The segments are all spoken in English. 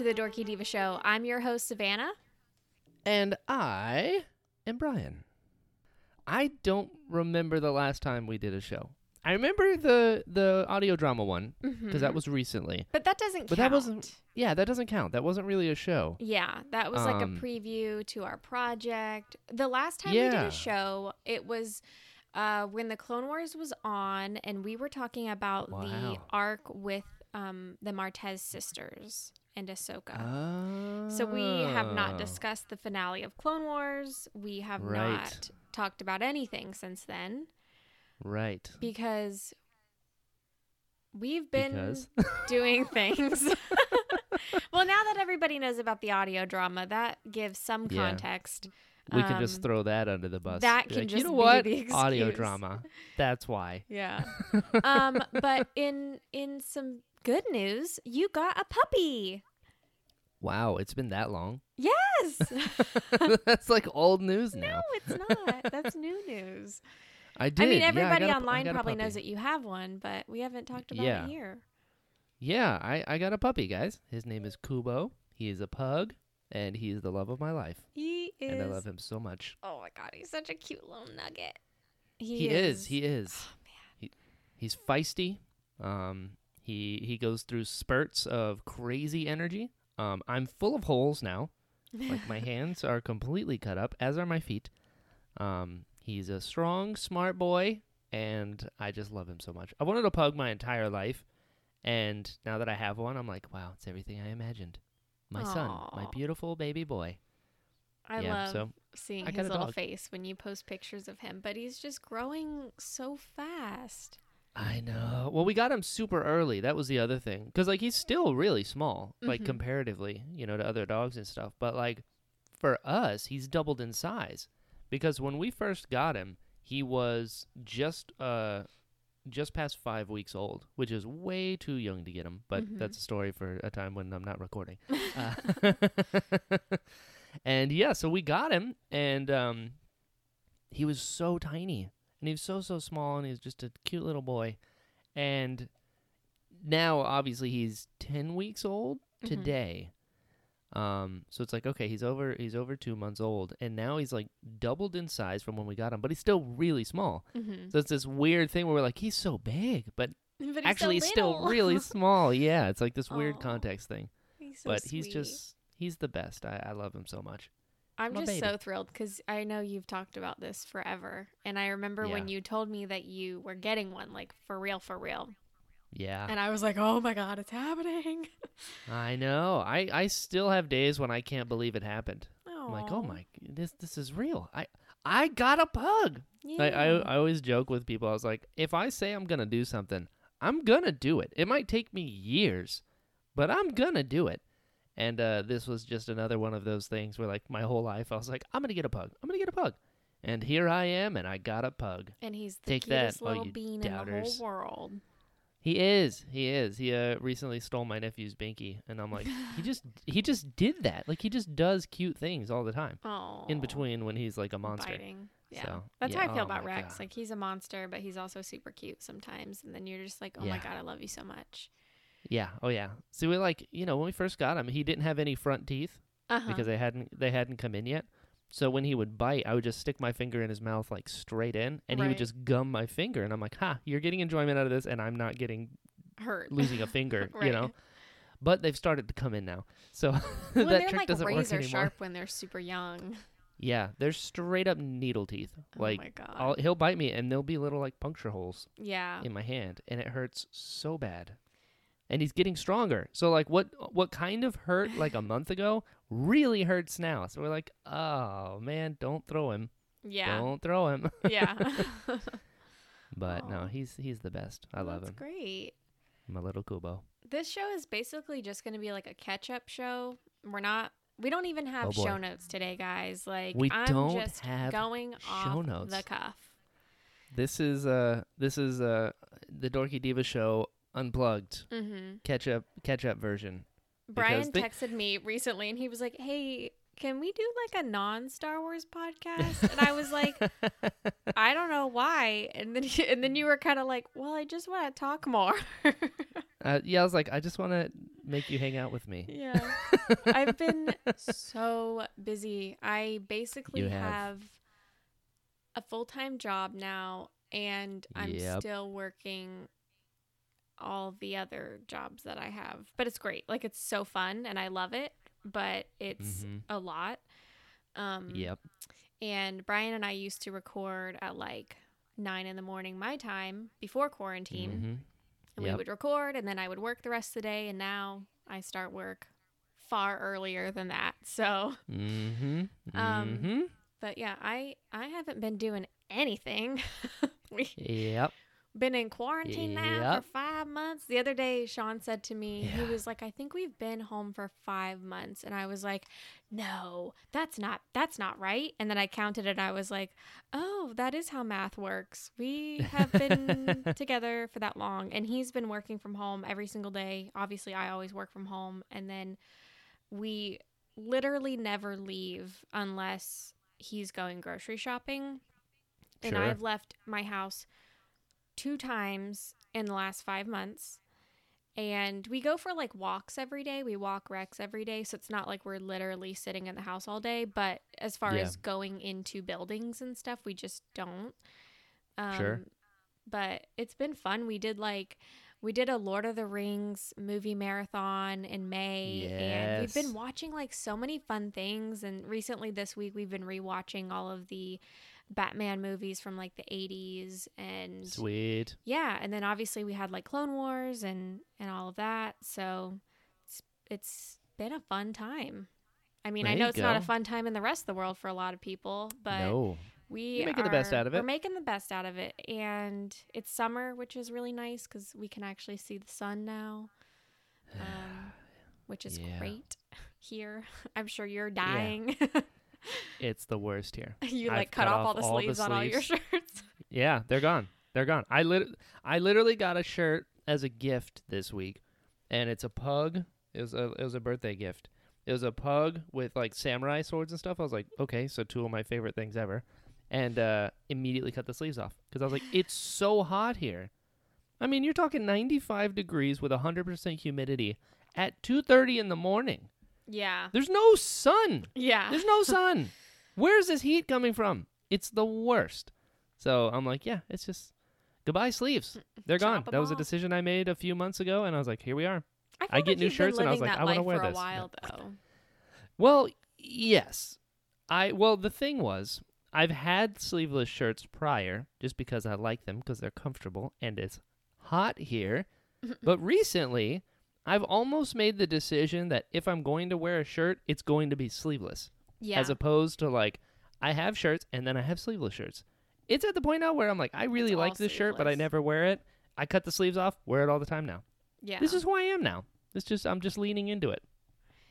to the Dorky Diva Show. I'm your host, Savannah. And I am Brian. I don't remember the last time we did a show. I remember the the audio drama one because that Mhm. was recently. But that doesn't But count. that wasn't- Yeah, that doesn't count. That wasn't really a show. Yeah, that was like a Um, preview to our project. The last time we did a show, it was uh, when the Clone Wars was on, and we were talking about the arc with um, the Martez sisters and Ahsoka. Oh. So we have not discussed the finale of Clone Wars. We have Right. not talked about anything since then Right. because we've been Because doing things. well, now that everybody knows about the audio drama, that gives some Yeah. context. we can just Um, throw that under the bus. that can like, just you know be what? Audio drama. That's why. Yeah. um, but in in some good news, you got a puppy. Wow, it's been that long. Yes. That's like old news now. no, it's not. That's new news. I did. I mean, everybody a- I online a probably knows that you have one, but we haven't talked about Yeah. it here. Yeah, I, I got a puppy, guys. His name is Kubo. He is a pug, and he's the love of my life. He is. And I love him so much. Oh my god, he's such a cute little nugget. He, is. He is. Oh man. He, he's feisty. Um, he he goes through spurts of crazy energy. Um, I'm full of holes now. Like my hands are completely cut up, as are my feet. Um, he's a strong, smart boy, and I just love him so much. I wanted a pug my entire life, and now that I have one, I'm like, wow, it's everything I imagined. My son, my beautiful baby boy. I yeah, love so seeing his little dog. face when you post pictures of him, but he's just growing so fast. I know. Well, we got him super early. That was the other thing. Because, like, he's still really small, like, Mhm. comparatively, you know, to other dogs and stuff. But, like, for us, he's doubled in size. Because when we first got him, he was just, uh, just past five weeks old, which is way too young to get him. But Mhm. that's a story for a time when I'm not recording. Uh, and yeah, so we got him, and um, he was so tiny, and he was so so small, and he was just a cute little boy. And now, obviously, he's ten weeks old Mhm. today. Um, so it's like okay, he's over he's over two months old, and now he's like doubled in size from when we got him, but he's still really small. mm-hmm. So it's this weird thing where we're like, he's so big, but But actually he's he's still really small. Yeah, it's like this weird context thing He's so but he's just he's the best. I, I love him so much. I'm my just so thrilled because I know you've talked about this forever, and I remember when you told me that you were getting one, like for real, for real, Yeah, and I was like, "Oh my god, it's happening!" I know. I, I still have days when I can't believe it happened. I'm like, oh my, this this is real. I I got a pug. yeah. I, I I always joke with people. I was like, if I say I'm gonna do something, I'm gonna do it. It might take me years, but I'm gonna do it. And uh, this was just another one of those things where, like, my whole life I was like, I'm gonna get a pug. I'm gonna get a pug. And here I am, and I got a pug. and he's the Take that, cutest all little you bean doubters. in the whole world. He is. He is. He uh, recently stole my nephew's binky, and I'm like, he just he just did that. Like he just does cute things all the time Oh, in between when he's like a monster. biting. Yeah, So, that's yeah, how I feel oh about Rex. God. Like he's a monster, but he's also super cute sometimes. And then you're just like, "Oh my god, I love you so much." Yeah. Oh yeah. See, we like you know when we first got him, he didn't have any front teeth Uh huh. because they hadn't they hadn't come in yet. So when he would bite, I would just stick my finger in his mouth like straight in, and he would just gum my finger, and I'm like, "Ha! You're getting enjoyment out of this, and I'm not getting hurt. losing a finger." Right. You know. But they've started to come in now, so well, that they're trick like doesn't work razor anymore. sharp when they're super young. Yeah, they're straight up needle teeth. Like oh my god. I'll, he'll bite me, and there'll be little like puncture holes yeah. in my hand, and it hurts so bad. And he's getting stronger. So like, what what kind of hurt like a month ago really hurts now. So we're like, oh man, don't throw him, Yeah. don't throw him. Yeah. but Aw. no, he's he's the best. I love That's him, great. my little Kubo. This show is basically just going to be like a catch-up show. We're not. We don't even have Oh, show notes today, guys. Like We I'm don't just have going show off notes. the cuff. This is uh this is uh the Dorky Diva show unplugged Mm-hmm. catch up catch up version. Brian they- texted me recently, and he was like, "Hey, can we do like a non-Star Wars podcast?" And I was like, "I don't know why." And then and then you were kind of like, "Well, I just want to talk more." Uh, yeah, I was like, I just want to make you hang out with me. Yeah. I've been so busy. I basically have. have. a full time job now, and I'm Yep. still working all the other jobs that I have. But it's great. Like, it's so fun, and I love it, but it's Mhm. a lot. Um, Yep. And Brian and I used to record at like nine in the morning, my time, before quarantine. Mhm. And we would record, and then I would work the rest of the day. And now I start work far earlier than that. So, Mm-hmm. Um, mm-hmm. but yeah, I I haven't been doing anything. we Yep. Been in quarantine now Yep. for five months. The other day, Sean said to me, he Yeah. was like, "I think we've been home for five months," and I was like, "No, that's not that's not right." And then I counted it. and I was like, "Oh, that is how math works. We have been together for that long, and he's been working from home every single day. Obviously, I always work from home, and then we literally never leave unless he's going grocery shopping." And Sure. I've left my house two times in the last five months. And we go for like walks every day. We walk Rex every day. So it's not like we're literally sitting in the house all day. But as far Yeah. as going into buildings and stuff, we just don't. Um, Sure. But it's been fun. We did like, we did a Lord of the Rings movie marathon in May. And we've been watching like so many fun things. And recently this week, we've been rewatching all of the Batman movies from like the 80s and Sweet. yeah, and then obviously we had like Clone Wars and and all of that. So it's it's been a fun time. I mean, I know it's not a fun time in the rest of the world for a lot of people, but no. we You're making the best out of it. We're making the best out of it, and it's summer, which is really nice because we can actually see the sun now, um, which is Yeah. great here. I'm sure you're dying. It's the worst here. you I've like cut, cut off all the all the sleeves on all your shirts. Yeah, they're gone. They're gone. I lit- I literally got a shirt as a gift this week, and it's a pug. It was a it was a birthday gift. It was a pug with like samurai swords and stuff. I was like, okay, so two of my favorite things ever, and uh, immediately cut the sleeves off because I was like, it's so hot here. I mean, you're talking 95 degrees with 100% humidity at 2:30 in the morning. Yeah, There's no sun. yeah. There's no sun. Where's this heat coming from? It's the worst. So I'm like, yeah, it's just goodbye sleeves. They're gone. That was a off. decision I made a few months ago, and I was like, here we are. I, I get like new shirts and I was like, I wanna life wear for a this. while though. Well, yes. I well, the thing was, I've had sleeveless shirts prior just because I like them because they're comfortable and it's hot here. but recently, I've almost made the decision that if I'm going to wear a shirt, it's going to be sleeveless. Yeah, as opposed to like I have shirts and then I have sleeveless shirts. It's at the point now where I'm like, I really It's like this shirt, but I never wear it. I cut the sleeves off, wear it all the time now. yeah. This is who I am now. It's just I'm just leaning into it.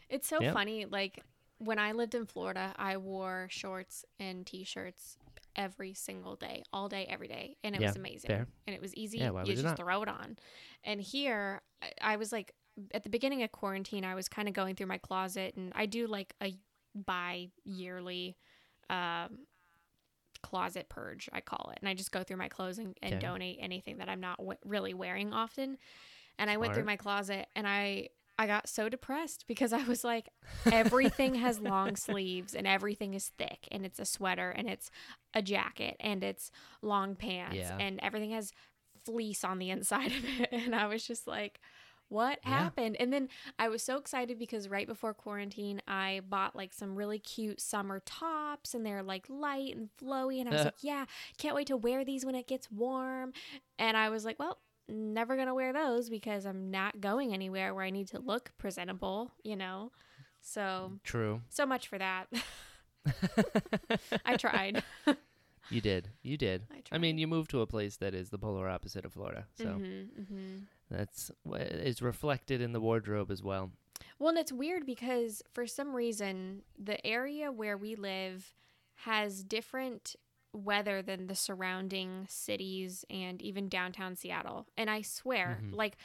it's so yeah. funny. Like when I lived in Florida, I wore shorts and t-shirts every single day, all day, every day, and it Yeah, was amazing. fair. And it was easy. Yeah, why you just not? throw it on. And here, I, I was like, at the beginning of quarantine, I was kind of going through my closet, and I do like a bi-yearly um, closet purge, I call it. And I just go through my clothes and, and Okay. donate anything that I'm not w- really wearing often. And I went through my closet, and I I got so depressed because I was like, everything has long sleeves and everything is thick and it's a sweater and it's a jacket and it's long pants Yeah. and everything has fleece on the inside of it. And I was just like, what Yeah. happened? And then I was so excited because right before quarantine, I bought like some really cute summer tops and they're like light and flowy. And I was like, yeah, can't wait to wear these when it gets warm. And I was like, well, never gonna wear those because I'm not going anywhere where I need to look presentable, you know? So, True. so much for that. I tried. You did. You did. I I mean, you moved to a place that is the polar opposite of Florida, so Mhm, mhm. That's is reflected in the wardrobe as well. Well, and it's weird because for some reason, the area where we live has different weather than the surrounding cities and even downtown Seattle. And I swear, Mhm. like,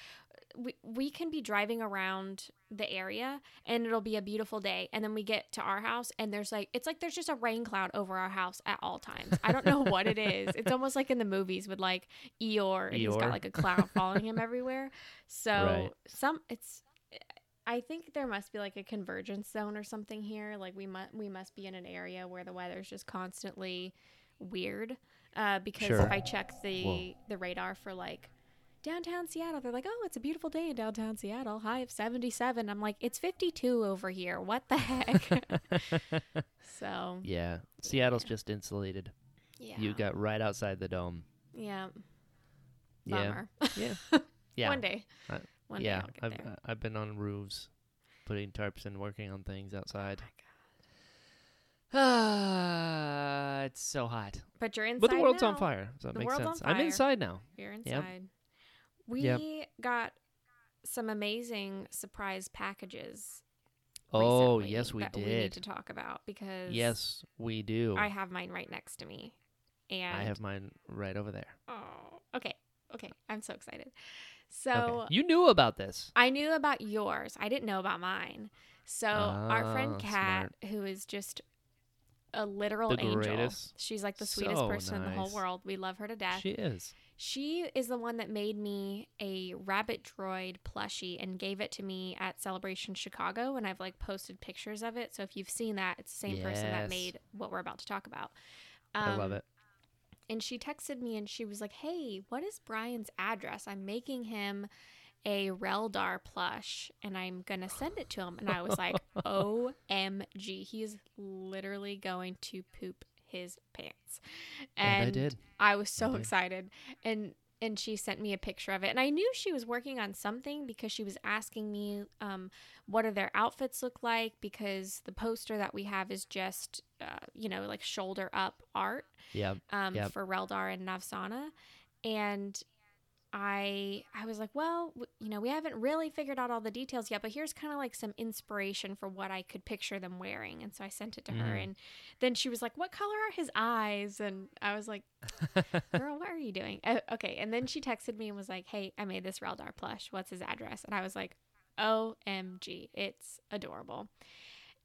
we, we can be driving around the area and it'll be a beautiful day. And then we get to our house and there's like, it's like there's just a rain cloud over our house at all times. I don't know what it is. It's almost like in the movies with like Eeyore and he's got like a cloud following him everywhere. So Right. some, it's, I think there must be like a convergence zone or something here. Like we must we must be in an area where the weather's just constantly weird. Uh, because Sure. if I check the Whoa. the radar for like downtown Seattle, they're like, "Oh, it's a beautiful day in downtown Seattle. High of 77." I'm like, "It's 52 over here. What the heck?" so, yeah, Seattle's just insulated. yeah. You got right outside the dome. yeah. Yeah, Bummer. yeah, yeah. One day. I- One day yeah, get I've there. I've been on roofs, putting tarps and working on things outside. Ah, it's so hot. But you're inside But the world's now. on fire, so it The makes sense. I'm inside now. You're Yep. We Yep. got some amazing surprise packages. Oh, yes, we that We need did. to talk about because Yes, we do. I have mine right next to me, and I have mine right over there. Oh, okay, okay. I'm so excited. So okay. You knew about this. I knew about yours. I didn't know about mine. So our friend Ah, Kat, who is just a literal The angel. greatest. She's like the sweetest So person in the whole world. We love her to death. She is. She is the one that made me a rabbit droid plushie and gave it to me at Celebration Chicago. And I've like posted pictures of it. So if you've seen that, it's the same person that made what we're about to talk about. I love Um, it. And she texted me and she was like, Hey, what is Brian's address? I'm making him a Reldar plush and I'm going to send it to him. And I was like, OMG. he's literally going to poop his pants. And I did. I was so did. excited. And and she sent me a picture of it. And I knew she was working on something because she was asking me um, what do their outfits look like because the poster that we have is just uh, you know like shoulder up art Yeah. um, Yep. for Reldar and Navsana. And I I was like, well, w- you know, we haven't really figured out all the details yet, but here's kind of like some inspiration for what I could picture them wearing. And so I sent it to her, Mhm. and then she was like, "What color are his eyes?" And I was like, "Girl, what are you doing?" Uh, okay, and then she texted me and was like, "Hey, I made this Reldar plush. What's his address?" And I was like, "OMG, it's adorable."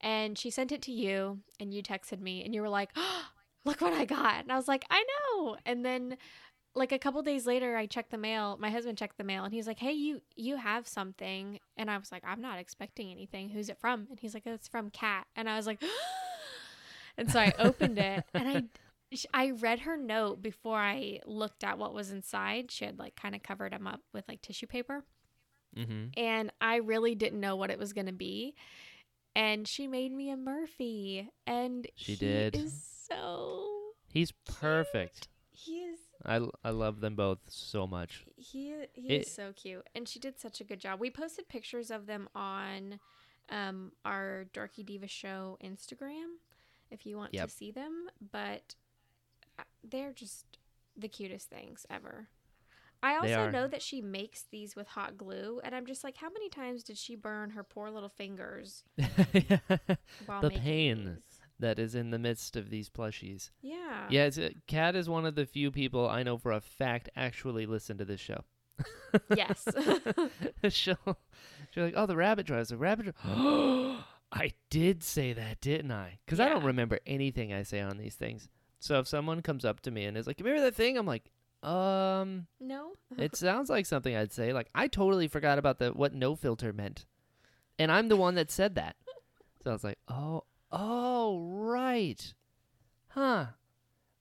And she sent it to you, and you texted me, and you were like, "Look what I got!" And I was like, "I know." And then like a couple days later i checked the mail my husband checked the mail and he's like hey you you have something. And i was like i'm not expecting anything. Who's it from? And he's like it's from kat. And i was like and so i opened it and i i read her note before i looked at what was inside. She had like kind of covered him up with like tissue paper. Mm-hmm. and i really didn't know what it was going to be. And she made me a murphy and She he did. is so He's perfect. he is I, l- I love them both so much. He he It- is so cute, and she did such a good job. We posted pictures of them on um, our Dorky Diva Show Instagram, if you want Yep. to see them. But uh, they're just the cutest things ever. I also know that she makes these with hot glue, and I'm just like, how many times did she burn her poor little fingers The pain. these? That is in the midst of these plushies. Yeah. Yeah, it's, Kat is one of the few people I know for a fact actually listen to this show. Yes. she'll, she'll like, oh, the rabbit drives, the rabbit drives. I did say that, didn't I? Because I don't remember anything I say on these things. So if someone comes up to me and is like, remember that thing? I'm like, um, no. it sounds like something I'd say. Like, I totally forgot about the what no filter meant. And I'm the one that said that. So I was like, oh, oh, right. Huh.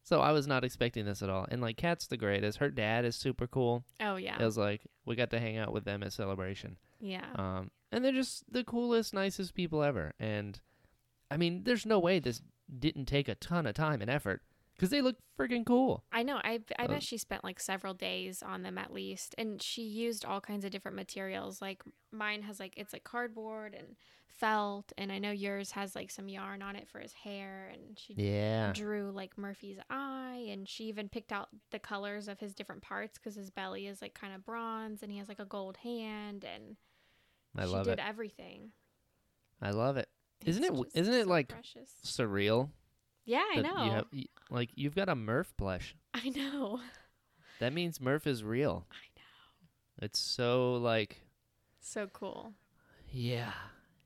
So I was not expecting this at all. And like, Kat's the greatest. Her dad is super cool. Oh yeah. It was like, we got to hang out with them at Celebration. yeah. Um, and they're just the coolest, nicest people ever. And I mean, there's no way this didn't take a ton of time and effort because they look freaking cool. I know. I I bet she spent like several days on them at least, and she used all kinds of different materials. Like mine has like it's like cardboard and felt, and I know yours has like some yarn on it for his hair, and she Yeah. drew like Murphy's eye, and she even picked out the colors of his different parts because his belly is like kind of bronze, and he has like a gold hand, and I she love did it. everything. I love it. Isn't it isn't it, so like, precious? Surreal. Yeah, I know. You have, y- like you've got a Murph plush. I know. That means Murph is real. I know. It's so like So cool. yeah,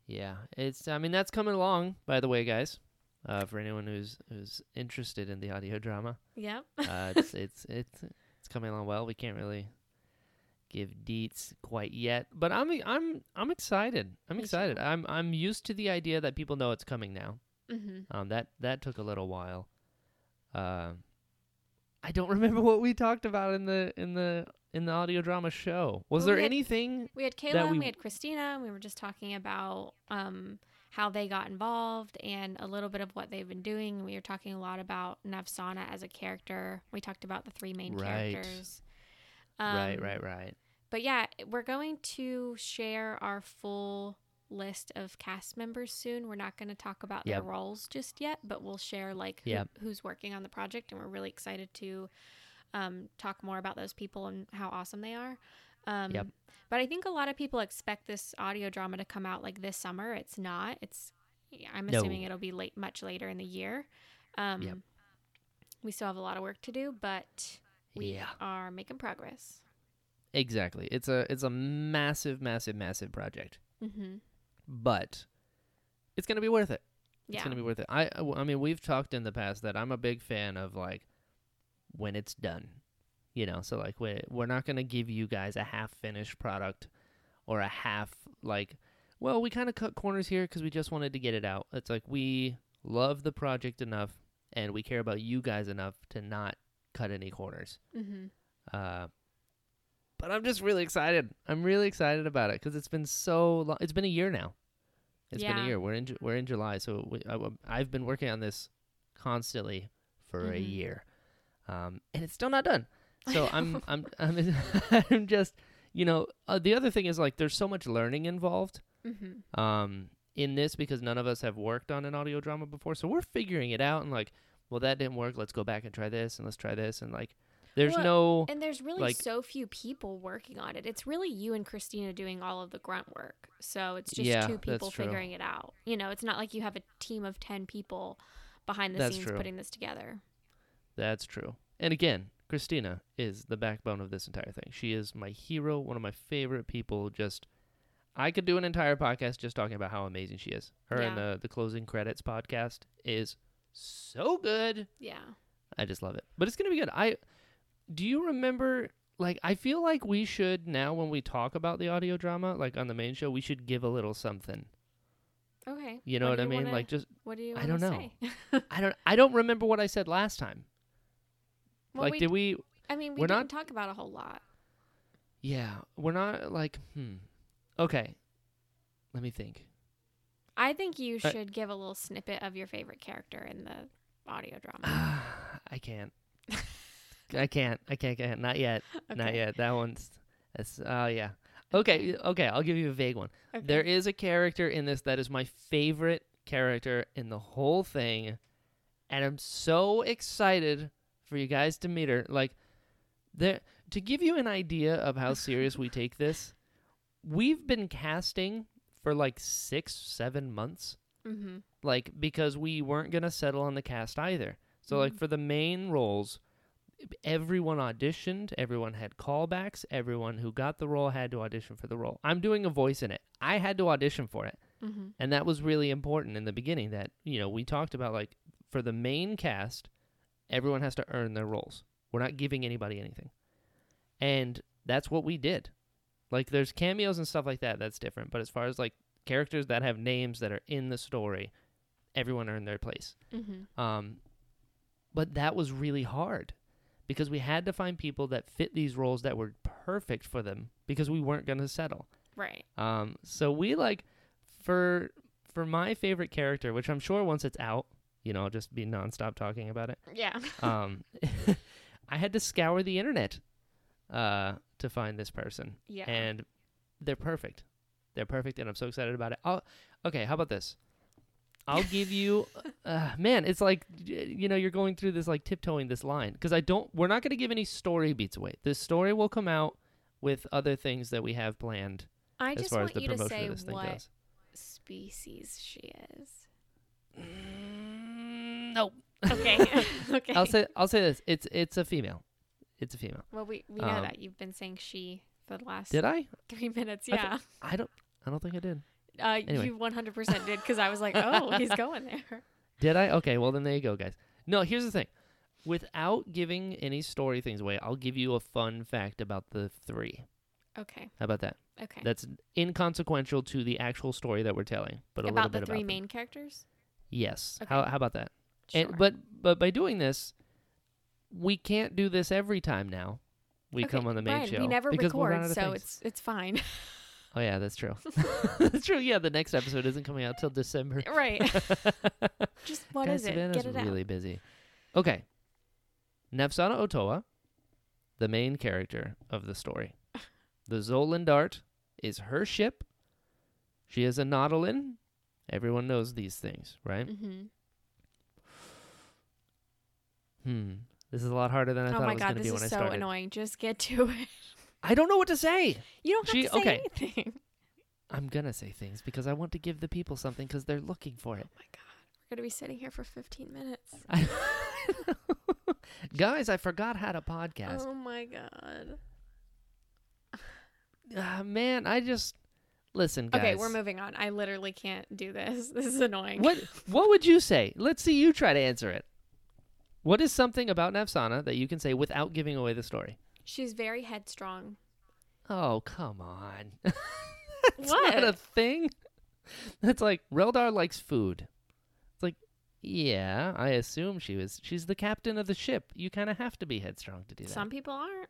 yeah. It's I mean that's coming along by the way, guys. Uh, for anyone who's who's interested in the audio drama, Yep. uh, it's it's it's it's coming along well. We can't really give deets quite yet, but I'm I'm I'm excited. I'm Me excited. I'm I'm used to the idea that people know it's coming now. Mm-hmm. Um, that that took a little while. Uh, I don't remember what we talked about in the in the in the audio drama show. Was Well, there we had- anything? We had Kayla and we- we had Christina. And we were just talking about um, how they got involved and a little bit of what they've been doing. We were talking a lot about Navsana as a character. We talked about the three main Right. characters. right, Um, right, right. But yeah, we're going to share our full list of cast members soon. We're not going to talk about Yep. their roles just yet, but we'll share like who- Yep. who's working on the project, and we're really excited to um, talk more about those people and how awesome they are. Um, Yep. But I think a lot of people expect this audio drama to come out like this summer. It's not. It's I'm No. assuming it'll be late, much later in the year. Um, Yep. We still have a lot of work to do, but we Yeah. are making progress. Exactly. It's a it's a massive, massive, massive project, Mm-hmm. But it's gonna be worth it. It's gonna be worth it. I I I mean, we've talked in the past that I'm a big fan of like when it's done. You know, so like we we're not gonna give you guys a half finished product or a half like. Well, we kind of cut corners here because we just wanted to get it out. It's like we love the project enough, and we care about you guys enough to not cut any corners. Mm-hmm. Uh, but I'm just really excited. I'm really excited about it because it's been so long. It's been a year now. It's been a year. We're in Ju- we're in July, so we, I, I've been working on this constantly for a Mhm. year, um, and it's still not done. So I'm I'm I'm I'm just you know uh, the other thing is like there's so much learning involved Mm-hmm. um, in this because none of us have worked on an audio drama before. So we're figuring it out and like, well, that didn't work. Let's go back and try this and let's try this. And like, there's Well, no, And there's really like- so few people working on it. It's really you and Christina doing all of the grunt work. So it's just Yeah, two people true. figuring it out. You know, it's not like you have a team of 10 people behind the That's scenes true. putting this together. that's true. And again, Christina is the backbone of this entire thing. She is my hero, one of my favorite people. Just, I could do an entire podcast just talking about how amazing she is. Her and the, the closing credits podcast is so good. Yeah. I just love it. But it's gonna be good. I do you remember like I feel like we should now when we talk about the audio drama, like on the main show, we should give a little something. Okay. You know what, do I mean? wanna- Like just what do you I don't say? I don't I don't remember what I said last time. well, like we, did we I mean, we we're didn't not- talk about a whole lot. Yeah, we're not like hmm. Okay. Let me think. I think you I- should give a little snippet of your favorite character in the audio drama. I can't. I can't. I can't. Can't. Not yet. Not yet. That one's. That's. Oh yeah. Okay. Okay. I'll give you a vague one. Okay. There is a character in this that is my favorite character in the whole thing, and I'm so excited for you guys to meet her. Like, there to give you an idea of how serious we take this. We've been casting for like six, seven months Mm-hmm. like because we weren't gonna settle on the cast either. So like Mhm. for the main roles, everyone auditioned, everyone had callbacks, everyone who got the role had to audition for the role. I'm doing a voice in it. I had to audition for it. Mm-hmm. And that was really important in the beginning that, you know, we talked about like for the main cast, everyone has to earn their roles. We're not giving anybody anything. And that's what we did. Like there's cameos and stuff like that, that's different. But as far as like characters that have names that are in the story, everyone earned their place. Mm-hmm. Um, but that was really hard because we had to find people that fit these roles that were perfect for them because we weren't going to settle. Right. Um, so we like for for my favorite character, which I'm sure once it's out, you know, I'll just be nonstop talking about it. Yeah. Um, I had to scour the internet uh, to find this person, yeah. and they're perfect. They're perfect, and I'm so excited about it. I'll, okay, how about this? I'll give you, uh, man. It's like you know you're going through this like tiptoeing this line because I don't. We're not going to give any story beats away. This story will come out with other things that we have planned I as just far want as the you to say what species she is. Mm, nope. Okay. okay. I'll say I'll say this. It's it's a female. It's a female. Well, we we know um, that you've been saying she for the last Did I? three minutes. I Yeah. I don't. I don't think I did. Uh, anyway. you 100% did because I was like, oh, he's going there. Did I? Okay. Well, then there you go, guys. No, here's the thing. Without giving any story things away, I'll give you a fun fact about the three. Okay. How about that? Okay. That's inconsequential to the actual story that we're telling, but a little about the three about them. main characters? Yes. Okay. How how about that? Sure. And, but but by doing this, we can't do this every time now. We Okay, come on the main Brian, show we never record, so it's it's fine. Oh yeah, that's true. that's true. Yeah, the next episode isn't coming out till December. right. Just what Guys, is it? Savannah's Get it out. really busy. Okay. Nefsana Otoa, the main character of the story. The Zolan Dart is her ship. She is a Nautolan. Everyone knows these things, right? Mm-hmm. Hmm. This is a lot harder than I Oh thought it was going to be when I started. Oh my god, this is so annoying. Just get to it. I don't know what to say. You don't have She- to say okay. anything. I'm going to say things because I want to give the people something because they're looking for it. Oh my god, we're gonna be sitting here for 15 minutes. Guys, I forgot how to podcast. Oh my god. Ah, man, I just listen, guys. Okay, we're moving on. I literally can't do this. This is annoying. What what would you say? Let's see you try to answer it. What is something about Nefsana that you can say without giving away the story? She's very headstrong. Oh, come on. That's What? not a thing. That's like Reldar likes food. It's like, yeah, I assume she was she's the captain of the ship. You kind of have to be headstrong to do that. Some people aren't.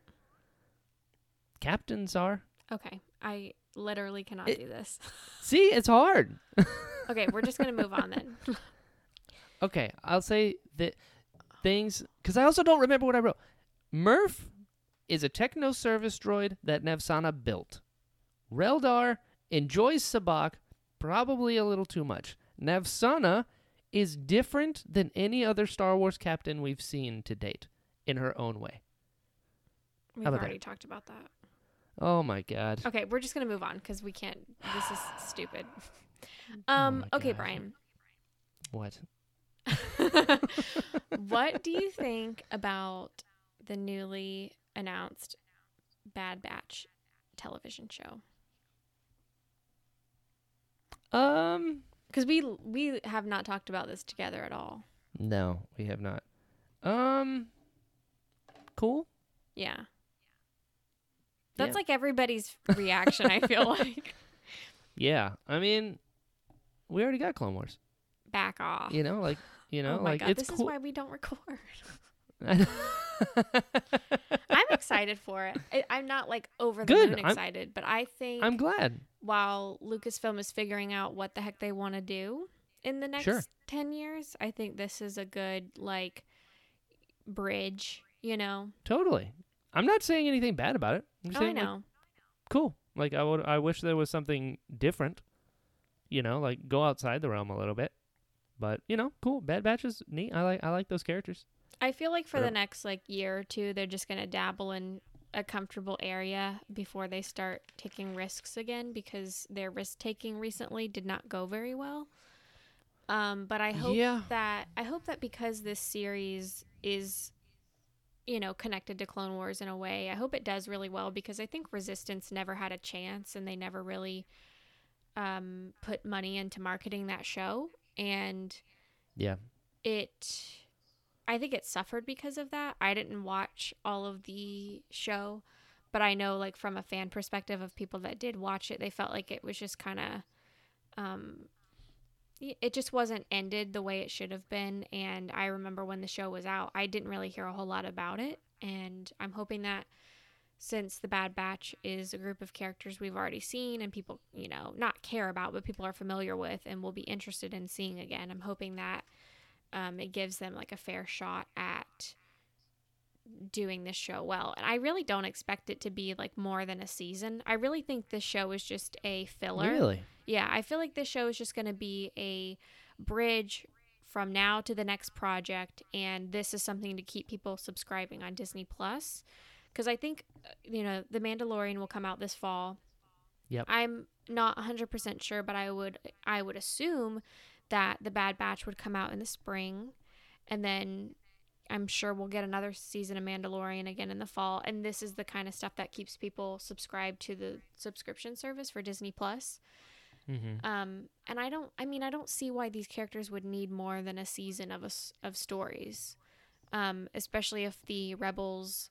Captains are. Okay, I literally cannot It- do this. See, it's hard. Okay, we're just gonna move on then. Okay, I'll say that things because I also don't remember what I wrote. Murph is a techno service droid that Nevsana built. Reldar enjoys sabacc probably a little too much. Nevsana is different than any other Star Wars captain we've seen to date in her own way. We've about that? already talked about that. Oh my god. Okay, we're just gonna move on because we can't. This is stupid. Um. my okay, God. Brian. What? what do you think about the newly announced Bad Batch television show? Um Because we we have not talked about this together at all. no, we have not. Um cool. Yeah. That's Yeah. like everybody's reaction, I feel like. Yeah. I mean we already got Clone Wars. Back off. You know, like you know, oh like god, it's this is cool. why we don't record. I'm excited for it. I, I'm not like over the Good, moon I'm- excited, but I think I'm glad. while Lucasfilm is figuring out what the heck they want to do in the next Sure. 10 years, I think this is a good like bridge, you know. Totally. I'm not saying anything bad about it. I'm Oh, I saying, like, know. cool. Like I would I wish there was something different. You know, like go outside the realm a little bit. But, you know, cool. Bad Batch is neat. I like I like those characters. I feel like for the next like year or two, they're just going to dabble in a comfortable area before they start taking risks again because their risk taking recently did not go very well. Um, but I hope Yeah. that I hope that because this series is you know connected to Clone Wars in a way, I hope it does really well because I think Resistance never had a chance and they never really um, put money into marketing that show and Yeah. it I think it suffered because of that. I didn't watch all of the show, but I know like from a fan perspective of people that did watch it, they felt like it was just kind of um it just wasn't ended the way it should have been and I remember when the show was out, I didn't really hear a whole lot about it and I'm hoping that since the Bad Batch is a group of characters we've already seen and people, you know, not care about, but people are familiar with and will be interested in seeing again. I'm hoping that um, it gives them like a fair shot at doing this show well. And I really don't expect it to be like more than a season. I really think this show is just a filler. Really? Yeah, I feel like this show is just going to be a bridge from now to the next project and this is something to keep people subscribing on Disney Plus cuz I think you know, The Mandalorian will come out this fall. Yep. I'm not 100% sure, but I would I would assume that The Bad Batch would come out in the spring and then I'm sure we'll get another season of Mandalorian again in the fall and this is the kind of stuff that keeps people subscribed to the subscription service for Disney Plus. Mm-hmm. Um, and I don't, I mean, I don't see why these characters would need more than a season of a of stories, um, especially if the Rebels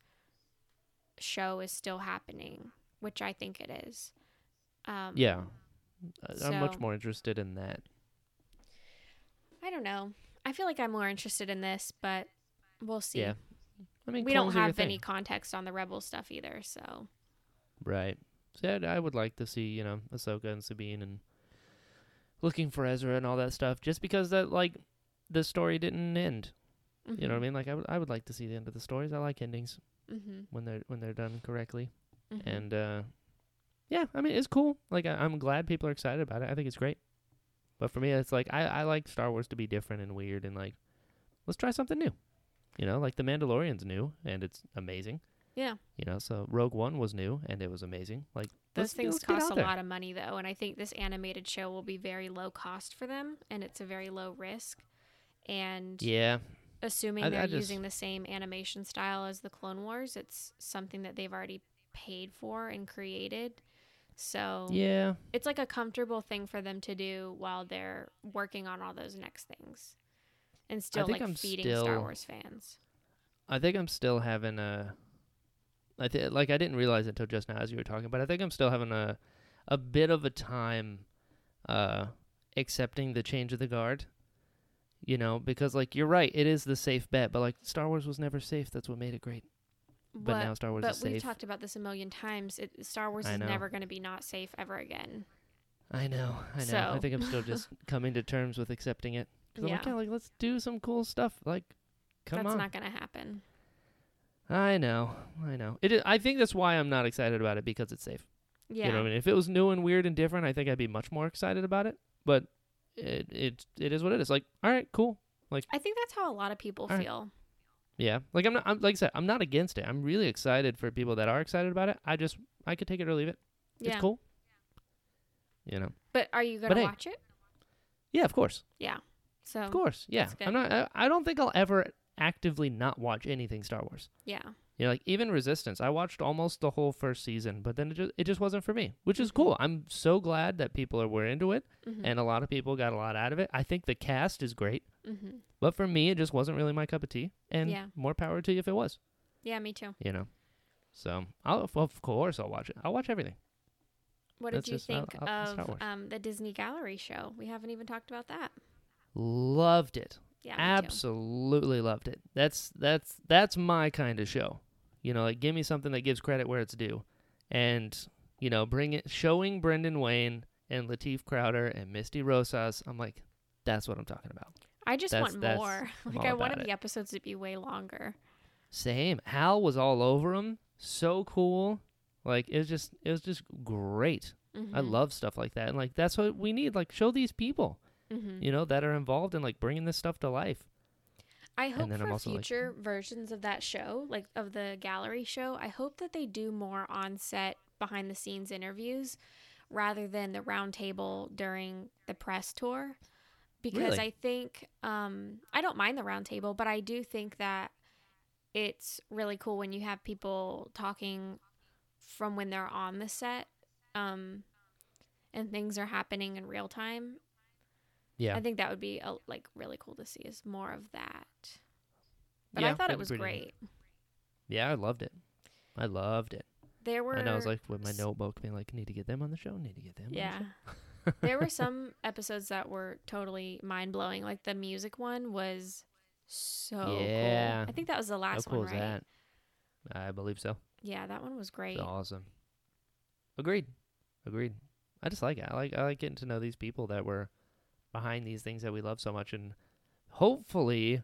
show is still happening. which I think it is. Um, Yeah. I'm much more interested in that. I don't know. I feel like I'm more interested in this, but we'll see. Yeah. I mean, we don't clones are your have any context on the rebel stuff either, so Right. So yeah, I would like to see, you know, Ahsoka and Sabine and looking for Ezra and all that stuff just because that like the story didn't end. You know what I mean? Like I would I would like to see the end of the stories. I like endings Mm-hmm. when they're when they're done correctly. hmm And uh yeah, I mean it's cool. Like I, I'm glad people are excited about it. I think it's great. But for me it's like I, I like Star Wars to be different and weird and like let's try something new. You know, like the Mandalorian's new and it's amazing. yeah, You know, so Rogue One was new and it was amazing. Like those things cost a there. lot of money though, and I think this animated show will be very low cost for them, and it's a very low risk. And Yeah. assuming I- they're I just- using the same animation style as the Clone Wars, it's something that they've already paid for and created. So Yeah. it's like a comfortable thing for them to do while they're working on all those next things, and still like I'm feeding Star Wars fans. I think I'm still having a. I th- like I didn't realize it until just now as you were talking, but I think I'm still having a, a bit of a time, uh, accepting the change of the guard. You know, because like you're right, it is the safe bet, but like Star Wars was never safe. That's what made it great. But now Star Wars but is we've safe. talked about this a million times. It, Star Wars I is know. never going to be not safe ever again. I know, I know. I think I'm still just coming to terms with accepting it. Cause I'm Yeah, like, yeah, like let's do some cool stuff. Like, come that's on. not going to happen. I know, I know. It. Is, I think that's why I'm not excited about it because it's safe. Yeah, You know what I mean? If it was new and weird and different, I think I'd be much more excited about it. But it it it is what it is. Like, all right, cool. Like, I think that's how a lot of people All right. Yeah. Like I'm not. I'm, like I said, I'm not against it. I'm really excited for people that are excited about it. I just I could take it or leave it. Yeah, It's cool. You know. but are you going But to hey, watch it? Yeah, of course, Yeah. So of course. Yeah. that's good. I'm not. I, I don't think I'll ever actively not watch anything Star Wars. yeah, You know, like even Resistance, I watched almost the whole first season, but then it just it just wasn't for me, which is Mhm. cool. I'm so glad that people are were into it, hmm and a lot of people got a lot out of it. I think the cast is great. hmm But for me, it just wasn't really my cup of tea. And Yeah. more power to you if it was, yeah, me too. you know. So I'll of course I'll watch it. I'll watch everything. What did you just- I- think I- Star of um, the Disney Gallery show? We haven't even talked about that. Loved it. Yeah, me too. Absolutely loved it. That's that's that's my kind of show. You know, like give me something that gives credit where it's due, and you know, bring it showing Brendan Wayne and Lateef Crowder and Misty Rosas. I'm like, that's what I'm talking about. I just That's- want that's- more. I'm Like I wanted about the episodes to be way longer. Same. Hal was all over him. So cool. Like it was just it was just great. I Mhm. love stuff like that, and like that's what we need. Like show these people, Mhm. you know, that are involved in like bringing this stuff to life. I hope for also like- future versions of that show, like of the gallery show, I hope that they do more on set behind the scenes interviews rather than the round table during the press tour. Because Really? I think um I don't mind the round table, but I do think that it's really cool when you have people talking from when they're on the set um and things are happening in real time Yeah. I think that would be uh like really cool to see is more of that. But Yeah, I thought it was great. Yeah, I loved it. I loved it. There were And I was like with my notebook being like, need to get them on the show, need to get them. the yeah. show." there were some episodes that were totally mind blowing. Like the music one was so Yeah. cool. I think that was the last How cool one, is right? that? I believe so. Yeah, that one was great. It's awesome. Agreed. Agreed. I just like it. I like I like getting to know these people that were behind these things that we love so much and hopefully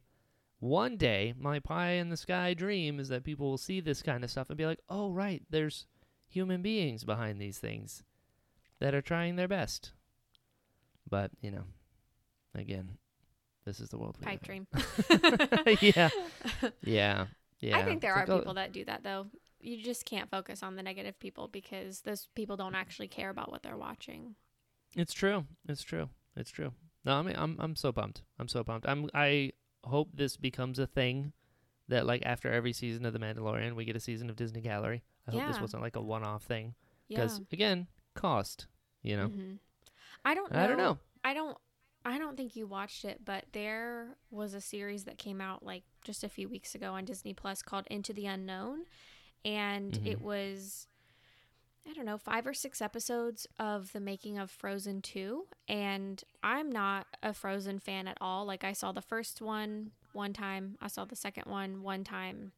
one day my pie in the sky dream is that people will see this kind of stuff and be like, "Oh right, there's human beings behind these things that are trying their best." But, you know, again, this is the world we Pipe live dream. in. yeah. Yeah. Yeah. I think there It's are like, oh, people that do that though. You just can't focus on the negative people because those people don't actually care about what they're watching. It's true. It's true. It's true. No, I mean, I'm I'm so pumped. I'm so pumped. I'm I hope this becomes a thing that like after every season of The Mandalorian, we get a season of Disney Gallery. I hope this wasn't like a one-off thing Yeah. because again, cost. You know, hmm I don't know. I don't know. I don't I don't think you watched it, but there was a series that came out like just a few weeks ago on Disney Plus called Into the Unknown and Mhm. it was I don't know, five or six episodes of the making of Frozen 2. And I'm not a Frozen fan at all. Like, I saw the first one one time, I saw the second one one time,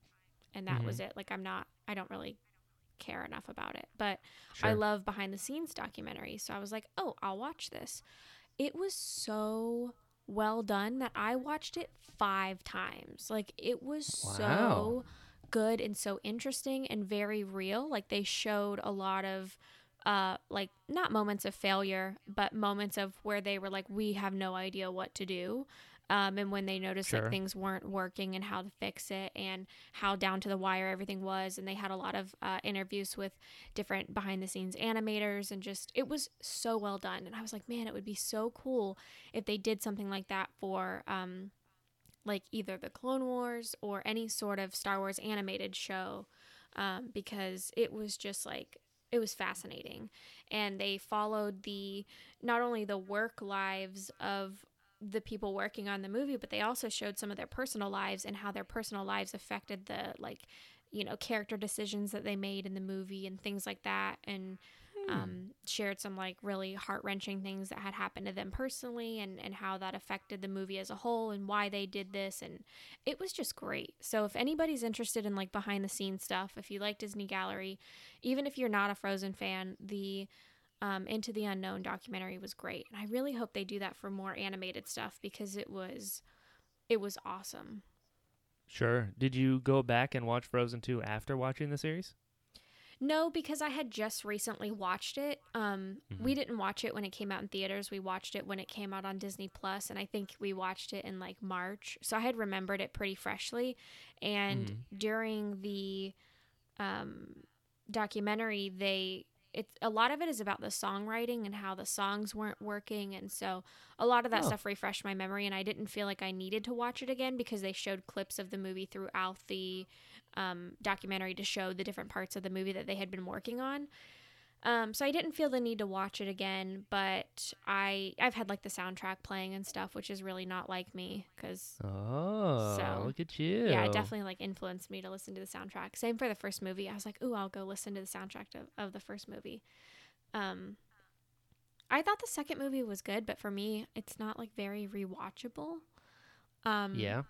and that was mm-hmm. it. Like, I'm not, I don't really care enough about it. But I love behind the scenes documentaries. So I was like, oh, I'll watch this. It was so well done that I watched it five times. Like, it was Wow. so good and so interesting and very real. Like, they showed a lot of. Uh, like not moments of failure, but moments of where they were like, we have no idea what to do, um, and when they noticed Sure. like things weren't working and how to fix it and how down to the wire everything was, and they had a lot of uh, interviews with different behind the scenes animators and just it was so well done and i was like man it would be so cool if they did something like that for um like either the clone wars or any sort of star wars animated show um because it was just like it was fascinating. And they followed the not only the work lives of the people working on the movie but they also showed some of their personal lives and how their personal lives affected the like you know character decisions that they made in the movie and things like that. And um, shared some like really heart-wrenching things that had happened to them personally and, and how that affected the movie as a whole and why they did this and it was just great so if anybody's interested in like behind the scenes stuff if you like disney gallery even if you're not a frozen fan the um, into the unknown documentary was great and i really hope they do that for more animated stuff because it was it was awesome Sure. Did you go back and watch Frozen 2 after watching the series? No, because I had just recently watched it. Um, Mm-hmm. we didn't watch it when it came out in theaters. We watched it when it came out on Disney Plus, and I think we watched it in like March. So I had remembered it pretty freshly. And Mm-hmm. during the um, documentary, they it's a lot of it is about the songwriting and how the songs weren't working, and so a lot of that Oh. stuff refreshed my memory. And I didn't feel like I needed to watch it again because they showed clips of the movie throughout the um, documentary to show the different parts of the movie that they had been working on. Um, so I didn't feel the need to watch it again, but I I've had like the soundtrack playing and stuff, which is really not like me because Oh, So, look at you. yeah, it definitely like influenced me to listen to the soundtrack. Same for the first movie. I was like, ooh, I'll go listen to the soundtrack of, of the first movie. Um, I thought the second movie was good, but for me, it's not like very rewatchable. Um, Yeah.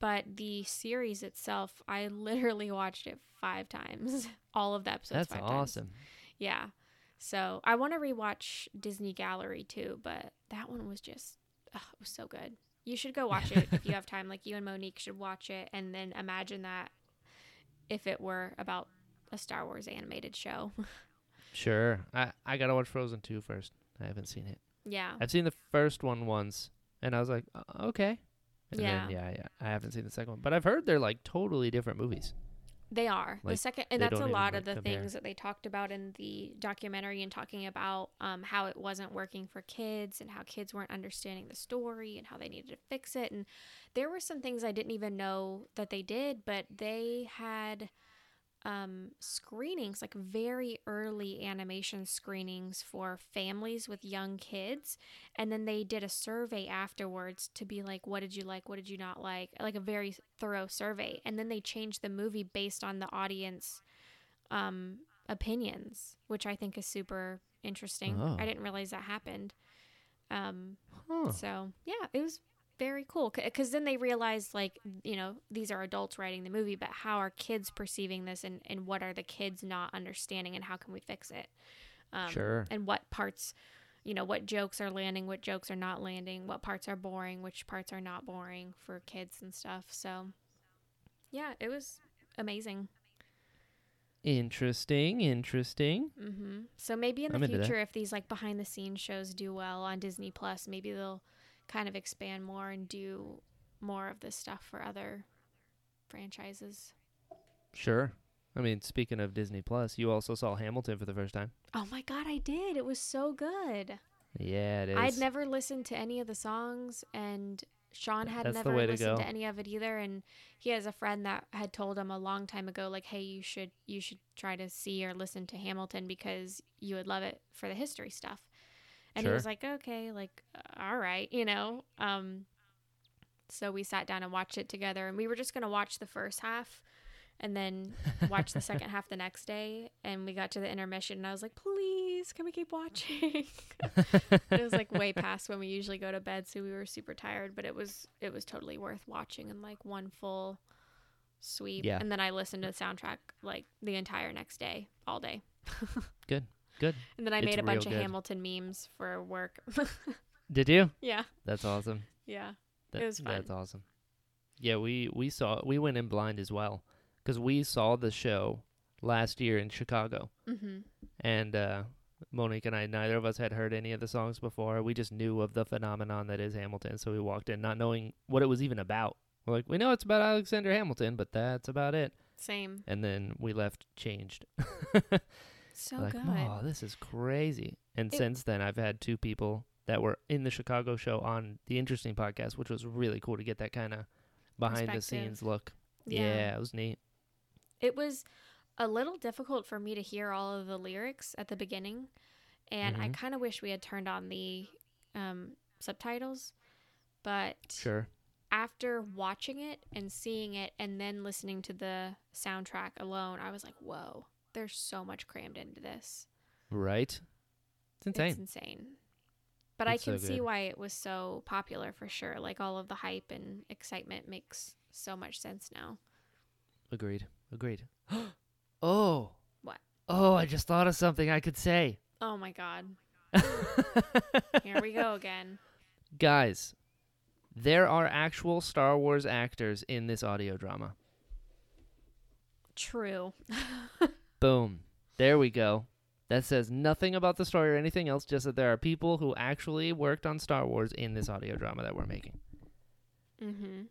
But the series itself, I literally watched it five times. All of the episodes. That's five times. awesome. Yeah. So I want to rewatch Disney Gallery too, but that one was just, ugh, it was so good. You should go watch it if you have time. Like you and Monique should watch it and then imagine that if it were about a Star Wars animated show. Sure. I, I got to watch Frozen 2 first. I haven't seen it. yeah. I've seen the first one once, and I was like, "Uh, okay. And Yeah. Then, yeah, yeah. I haven't seen the second one, but I've heard they're like totally different movies. They are the second, and that's a lot like, of the things that they talked about in the documentary and talking about um, how it wasn't working for kids and how kids weren't understanding the story and how they needed to fix it. And there were some things I didn't even know that they did, but they had um, screenings, like very early animation screenings for families with young kids. And then they did a survey afterwards to be like, what did you like? What did you not like? Like a very thorough survey. And then they changed the movie based on the audience um, opinions, which I think is super interesting. Oh. I didn't realize that happened. Um, Huh. so yeah, it was very cool because then they realized like you know these are adults writing the movie, but how are kids perceiving this, and and what are the kids not understanding, and how can we fix it? Um, Sure. And what parts, you know, what jokes are landing, what jokes are not landing, what parts are boring, which parts are not boring for kids and stuff. So yeah, it was amazing. Interesting. Interesting. hmm So maybe in the I'm future, if these like behind the scenes shows do well on Disney Plus, maybe they'll kind of expand more and do more of this stuff for other franchises. Sure. I mean, speaking of Disney Plus, you also saw Hamilton for the first time. Oh my god, I did! It was so good. Yeah, it is. I'd never listened to any of the songs, and Sean had That's never way to listened to any of it either. And he has a friend that had told him a long time ago, like, "Hey, you should you should try to see or listen to Hamilton because you would love it for the history stuff." And he was like, "Okay, like, uh, all right, you know." Um, so we sat down and watched it together, and we were just gonna watch the first half, and then watch the second half the next day. And we got to the intermission, and I was like, "Please, can we keep watching?" it was like way past when we usually go to bed, so we were super tired. But it was it was totally worth watching in like one full sweep. Yeah. And then I listened to the soundtrack like the entire next day, all day. Good. Good. And then I It's made a bunch real of. Hamilton memes for work. Did you? yeah, That's awesome. yeah. That, was fun. That's awesome. Yeah, we we saw we went in blind as well because we saw the show last year in Chicago, Mm-hmm. and uh, Monique and I, neither of us had heard any of the songs before. We just knew of the phenomenon that is Hamilton, so we walked in not knowing what it was even about. We're like, we know it's about Alexander Hamilton, but that's about it. Same. And then we left changed. So like, good. oh, this is crazy. And It- since then, I've had two people that were in the Chicago show on the Interesting podcast, which was really cool to get that kind of behind the scenes look. Yeah. it was neat. It was a little difficult for me to hear all of the lyrics at the beginning, and I Mhm. kind of wish we had turned on the um, subtitles. But Sure. after watching it and seeing it, and then listening to the soundtrack alone, I was like, "Whoa, there's so much crammed into this. Right? It's insane. It's insane." But I It's so can see why it was so popular for sure. Like all of the hype and excitement makes so much sense now. Agreed. Agreed. oh. What? Oh, I just thought of something I could say. Oh my god. Here we go again. Guys, there are actual Star Wars actors in this audio drama. True. Boom. There we go. That says nothing about the story or anything else, just that there are people who actually worked on Star Wars in this audio drama that we're making. Mm-hmm.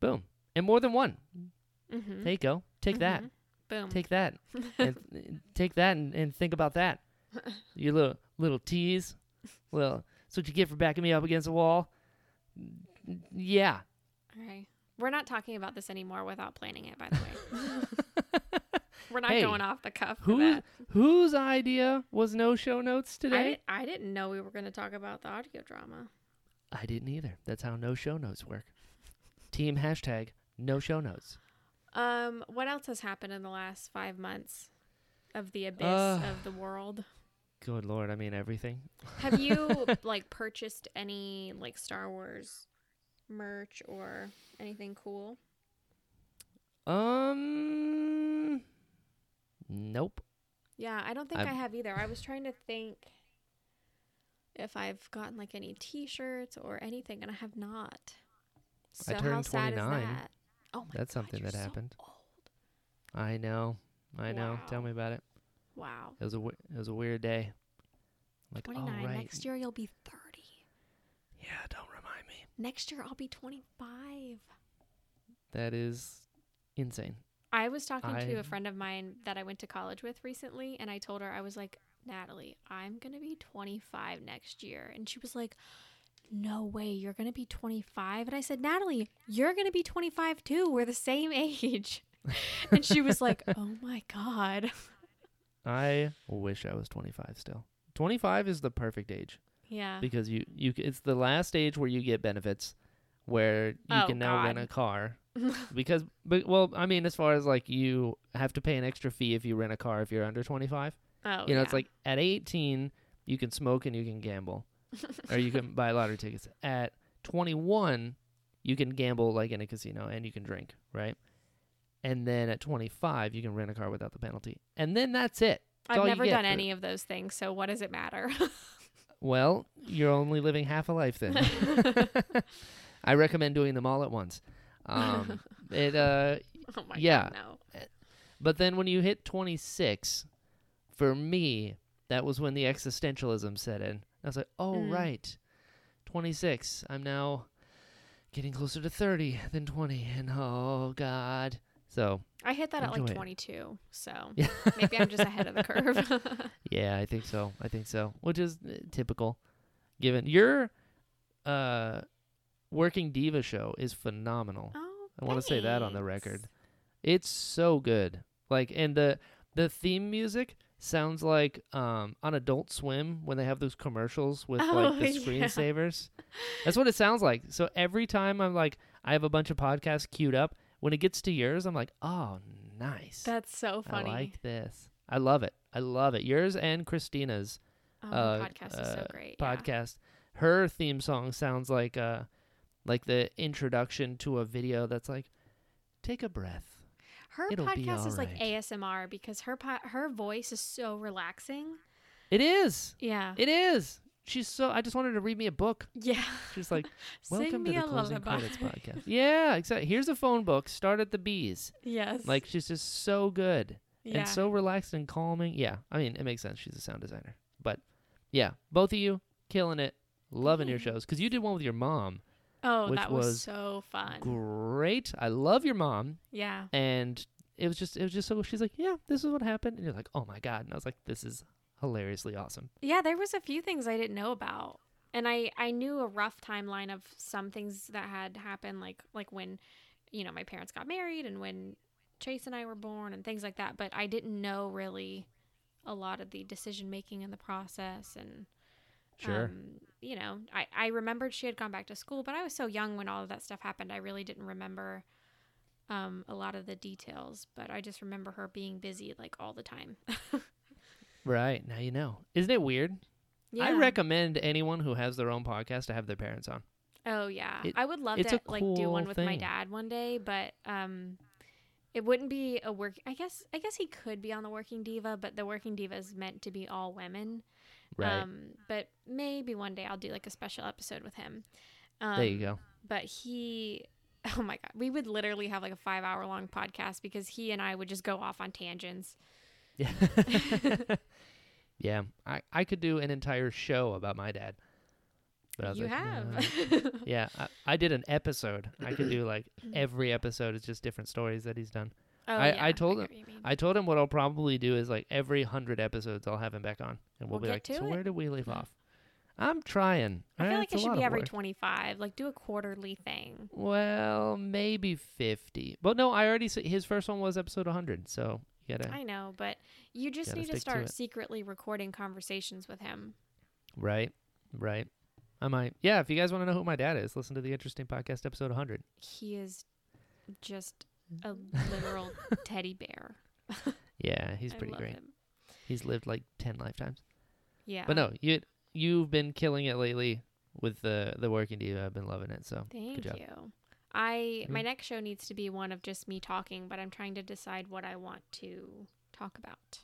Boom. And more than one. Mm-hmm. There you go. Take that. Boom. Take that. and take that and, and think about that. Your little little tease. Well, that's what you get for backing me up against the wall. Yeah. okay. We're not talking about this anymore without planning it, by the way. We're not Hey, going off the cuff Who whose idea was no show notes I, today? I didn't know we were going to talk about the audio drama. I didn't either. That's how no show notes work. Team hashtag no show notes. Um, what else has happened in the last five months of the abyss Uh. of the world? Good lord, I mean everything. Have you like purchased any like Star Wars merch or anything cool? Um Nope. Yeah, I don't think I've- i have either. I was trying to think if I've gotten like any T-shirts or anything, and I have not. So I how turned sad 29. is that? Oh my That's God, something that so happened. old. I know. I know. Tell me about it. Wow, It was a it was a weird day. Like, twenty oh nine. right. Next year you'll be thirty. Yeah, don't remind me. Next year I'll be twenty five. That is insane. I was talking to a friend of mine that I went to college with recently, and I told her I was like, Natalie, I'm gonna be 25 next year, and she was like, No way, you're gonna be 25. And I said, Natalie, you're gonna be 25 too. We're the same age. and she was like, Oh my god. I wish I was 25 still. 25 is the perfect age Yeah. because you you it's the last age where you get benefits where you Oh, can now rent a car. Because but well I mean as far as like you have to pay an extra fee if you rent a car if you're under 25 oh, you know it's like at 18 you can smoke and you can gamble. Or you can buy lottery tickets. At 21 you can gamble like in a casino and you can drink right? And then at 25 you can rent a car without the penalty. And then that's it. I've never done for- any of those things, so what does it matter? well you're only living half a life then i recommend doing them all at once um it uh oh my Yeah. god, no. But then when you hit 26, for me, that was when the existentialism set in. I was like, oh, Mm. right. 26. I'm now getting closer to 30 than 20. And oh, God. So, I hit that at like Enjoy it. 22, so yeah. maybe I'm just ahead of the curve. yeah, I think so. I think so. Which is uh, typical. Given your uh, Working Diva show is phenomenal. oh, I want to say that on the record. It's so good. Like and the the theme music sounds like um on Adult Swim when they have those commercials with Oh, like the yeah. screensavers. That's what it sounds like. So every time I'm like I have a bunch of podcasts queued up, when it gets to yours, I'm like, "Oh nice. That's so funny. I like this. I love it. I love it. Yours and Christina's oh, uh, podcast is so uh, great. yeah. podcast. Her theme song sounds like uh like the introduction to a video that's like take a breath. Her it'll podcast is like. ASMR because her po- her voice is so relaxing. It is. Yeah. It is. She's so I just wanted to read me a book. yeah. She's like, "Welcome to the Closing lullaby. Credits podcast." Yeah, exactly. Here's a phone book. Start at the bees. yes. Like she's just so good. yeah. and so relaxed and calming. Yeah, I mean, it makes sense. She's a sound designer. But yeah, both of you killing it, loving your mm-hmm. shows. Because you did one with your mom. Oh, that was, was so fun. Great. I love your mom. yeah. And it was just, it was just so, she's like, yeah, this is what happened. And you're like, oh my God. And I was like, this is hilariously awesome. Yeah, there was a few things I didn't know about. And I I knew a rough timeline of some things that had happened like like when you know my parents got married and when Chase and I were born and things like that, but I didn't know really a lot of the decision making in the process and Sure. um, you know, I, I remembered she had gone back to school, but I was so young when all of that stuff happened. I really didn't remember um, a lot of the details, but I just remember her being busy like all the time. right. Now you know. Isn't it weird? Yeah. I recommend anyone who has their own podcast to have their parents on. Oh yeah, It- I would love to a like do one with my dad one day, but um, it wouldn't be a work. I guess I guess he could be on the Working Diva, but the Working Diva is meant to be all women. Right. Um, but maybe one day I'll do like a special episode with him. Um, there you go. But he, oh my god, we would literally have like a five hour long podcast because he and I would just go off on tangents. Yeah. yeah. I, I could do an entire show about my dad. But I was you like, have. Yeah. I, I did an episode. I could do like every episode is just different stories that he's done. Oh, I- yeah, I told get him- what you mean. I told him what I'll probably do is like every hundred episodes I'll have him back on, and we'll, We'll be like, so it." where did we leave off? I'm trying. I feel Uh, like it should be every work. 25. Like do a quarterly thing. Well, maybe fifty. But no, I already said his first one was episode 100, so you gotta I know, but you just need to stick to start secretly recording conversations with him. right, right. I might. Yeah, if you guys want to know who my dad is, listen to the interesting podcast episode 100. He is just a literal teddy bear. Yeah, he's pretty great. him. He's lived like 10 lifetimes. Yeah. But no, you you've been killing it lately with the the working diva. I've been loving it. So Thank job. you. I my Mhm. next show needs to be one of just me talking, but I'm trying to decide what I want to talk about.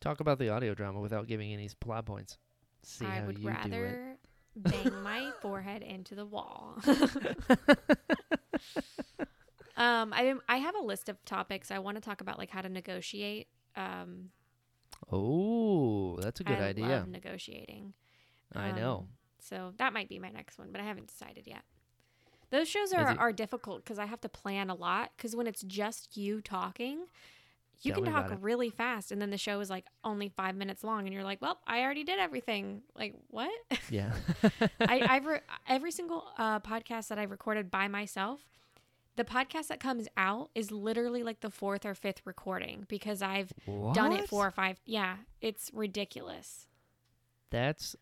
talk about the audio drama without giving any plot points. See I how would you do it. rather bang my forehead into the wall. Um, I I have a list of topics I want to talk about, like how to negotiate. Um, Oh, that's a good I idea. love negotiating. I know. Um, So that might be my next one, but I haven't decided yet. Those shows are, it- are difficult because I have to plan a lot. Because when it's just you talking, you Tell can talk really fast, and then the show is like only five minutes long, and you're like, "Well, I already did everything." Like what? Yeah. I, I've re- every single uh, podcast that I've recorded by myself, the podcast that comes out is literally like the fourth or fifth recording because I've done it four or five. Yeah, it's ridiculous. That's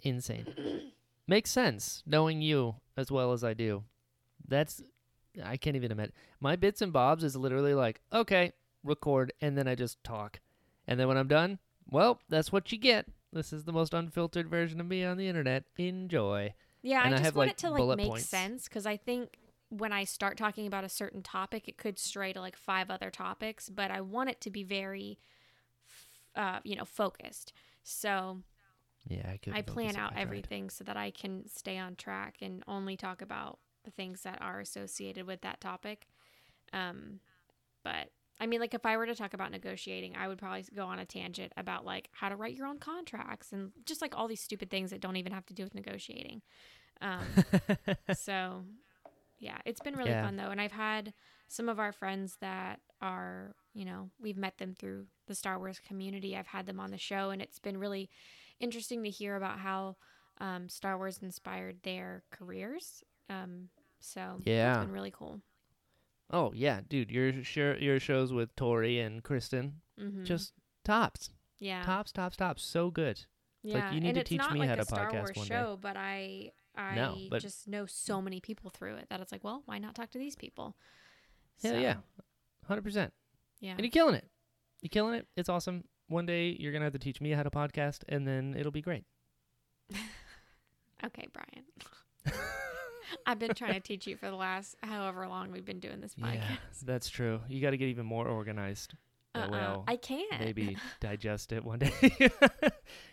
insane. Makes sense knowing you as well as I do. That's I can't even imagine. My bits and bobs is literally like, okay, record, and then I just talk, and then when I'm done, well, that's what you get. This is the most unfiltered version of me on the internet. Enjoy. Yeah, And I I just have, want like, it to like make points. sense because I think when I start talking about a certain topic, it could stray to like five other topics, but I want it to be very, f- uh, you know, focused. So Yeah, I could. I plan out everything so that I can stay on track and only talk about the things that are associated with that topic. Um, but I mean, like if I were to talk about negotiating, I would probably go on a tangent about like how to write your own contracts and just like all these stupid things that don't even have to do with negotiating. Um, so yeah, it's been really Yeah. fun though. And I've had some of our friends that are, you know, we've met them through the Star Wars community. I've had them on the show and it's been really interesting to hear about how um, Star Wars inspired their careers. Um, so Yeah. it's been really cool. oh yeah, dude, your show, your shows with Tori and Kristen, hmm just tops, yeah, tops, tops, tops. So good. yeah. you need and to it's teach not me like how a to Star Wars one day. show, but I I No, but- just know so many people through it that it's like, well, why not talk to these people? Yeah, So, yeah, hundred percent. Yeah. and you're killing it. You're killing it. It's awesome. One day you're gonna have to teach me how to podcast, and then it'll be great. Okay, Brian. I've been trying to teach you for the last however long we've been doing this podcast. Yeah, that's true. You got to get even more organized. Uh-uh. I'll I can't. maybe digest it one day.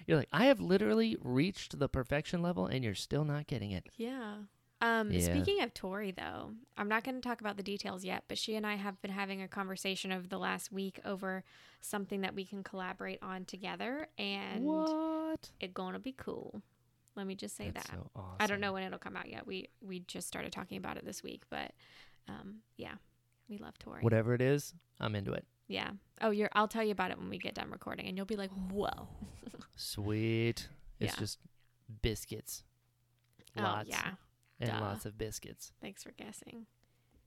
you're like, I have literally reached the perfection level, and you're still not getting it. Yeah. Um, Yeah. Speaking of Tori, though, I'm not going to talk about the details yet, but she and I have been having a conversation over the last week over something that we can collaborate on together, and what? it's going to be cool. Let me just say That's that. so awesome. I don't know when it'll come out yet. We we just started talking about it this week, but um, yeah, we love Tori. Whatever it is, I'm into it. Yeah. Oh, you're. I'll tell you about it when we get done recording, and you'll be like, "Whoa." Sweet. It's Yeah. just biscuits. Oh, lots Oh yeah. and duh. lots of biscuits. Thanks for guessing.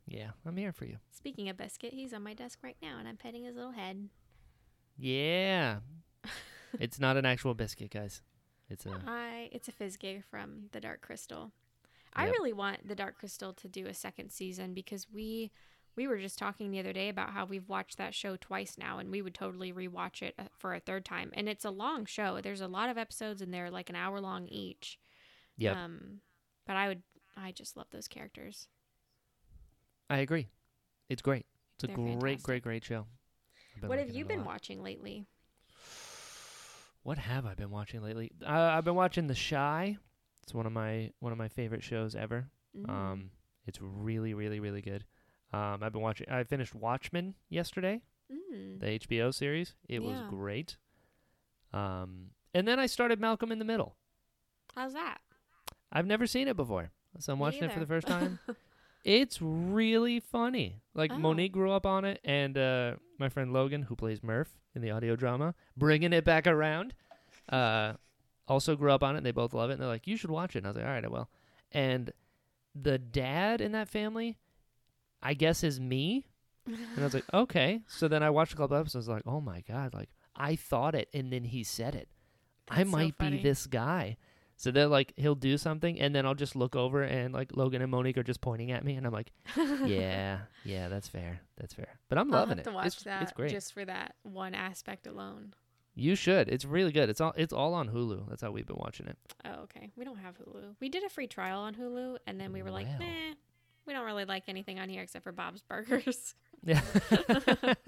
Yeah, I'm here for you. Speaking of biscuit, he's on my desk right now, and I'm petting his little head. Yeah. it's not an actual biscuit, guys. It's a I it's a Fizzgig from the Dark Crystal. I Yep. really want the Dark Crystal to do a second season because we we were just talking the other day about how we've watched that show twice now and we would totally rewatch it uh, for a third time. And it's a long show. There's a lot of episodes and they're like an hour long each. Yep. Um but I would I just love those characters. I agree. It's great. It's a They're great, fantastic. great, great show. What have you been watching lately? What have I been watching lately? Uh, I've been watching The Shy. It's one of my one of my favorite shows ever. Mm. Um, it's really, really, really good. Um, I've been watching. I finished Watchmen yesterday, Mm. the HBO series. It was great. Um, and then I started Malcolm in the Middle. How's that? I've never seen it before, so I'm Me watching it for the first time. it's really funny. Like Oh. Monique grew up on it, and uh, my friend Logan, who plays Murph in the audio drama, bringing it back around, uh, also grew up on it. And they both love it, and they're like, "You should watch it." And I was like, "All right, I will." And the dad in that family, I guess, is me. And I was like, okay. So then I watched a couple episodes. Like, oh my god! Like I thought it, and then he said it. I That's so might be this guy. So they're like, he'll do something, and then I'll just look over, and like Logan and Monique are just pointing at me, and I'm like, yeah, yeah, that's fair, that's fair. But I'm I'll loving it. to watch it's, that it's great. just for that one aspect alone. you should. It's really good. It's all it's all on Hulu. That's how we've been watching it. Oh, okay. We don't have Hulu. We did a free trial on Hulu, and then we were like, nah, we don't really like anything on here except for Bob's Burgers. Yeah.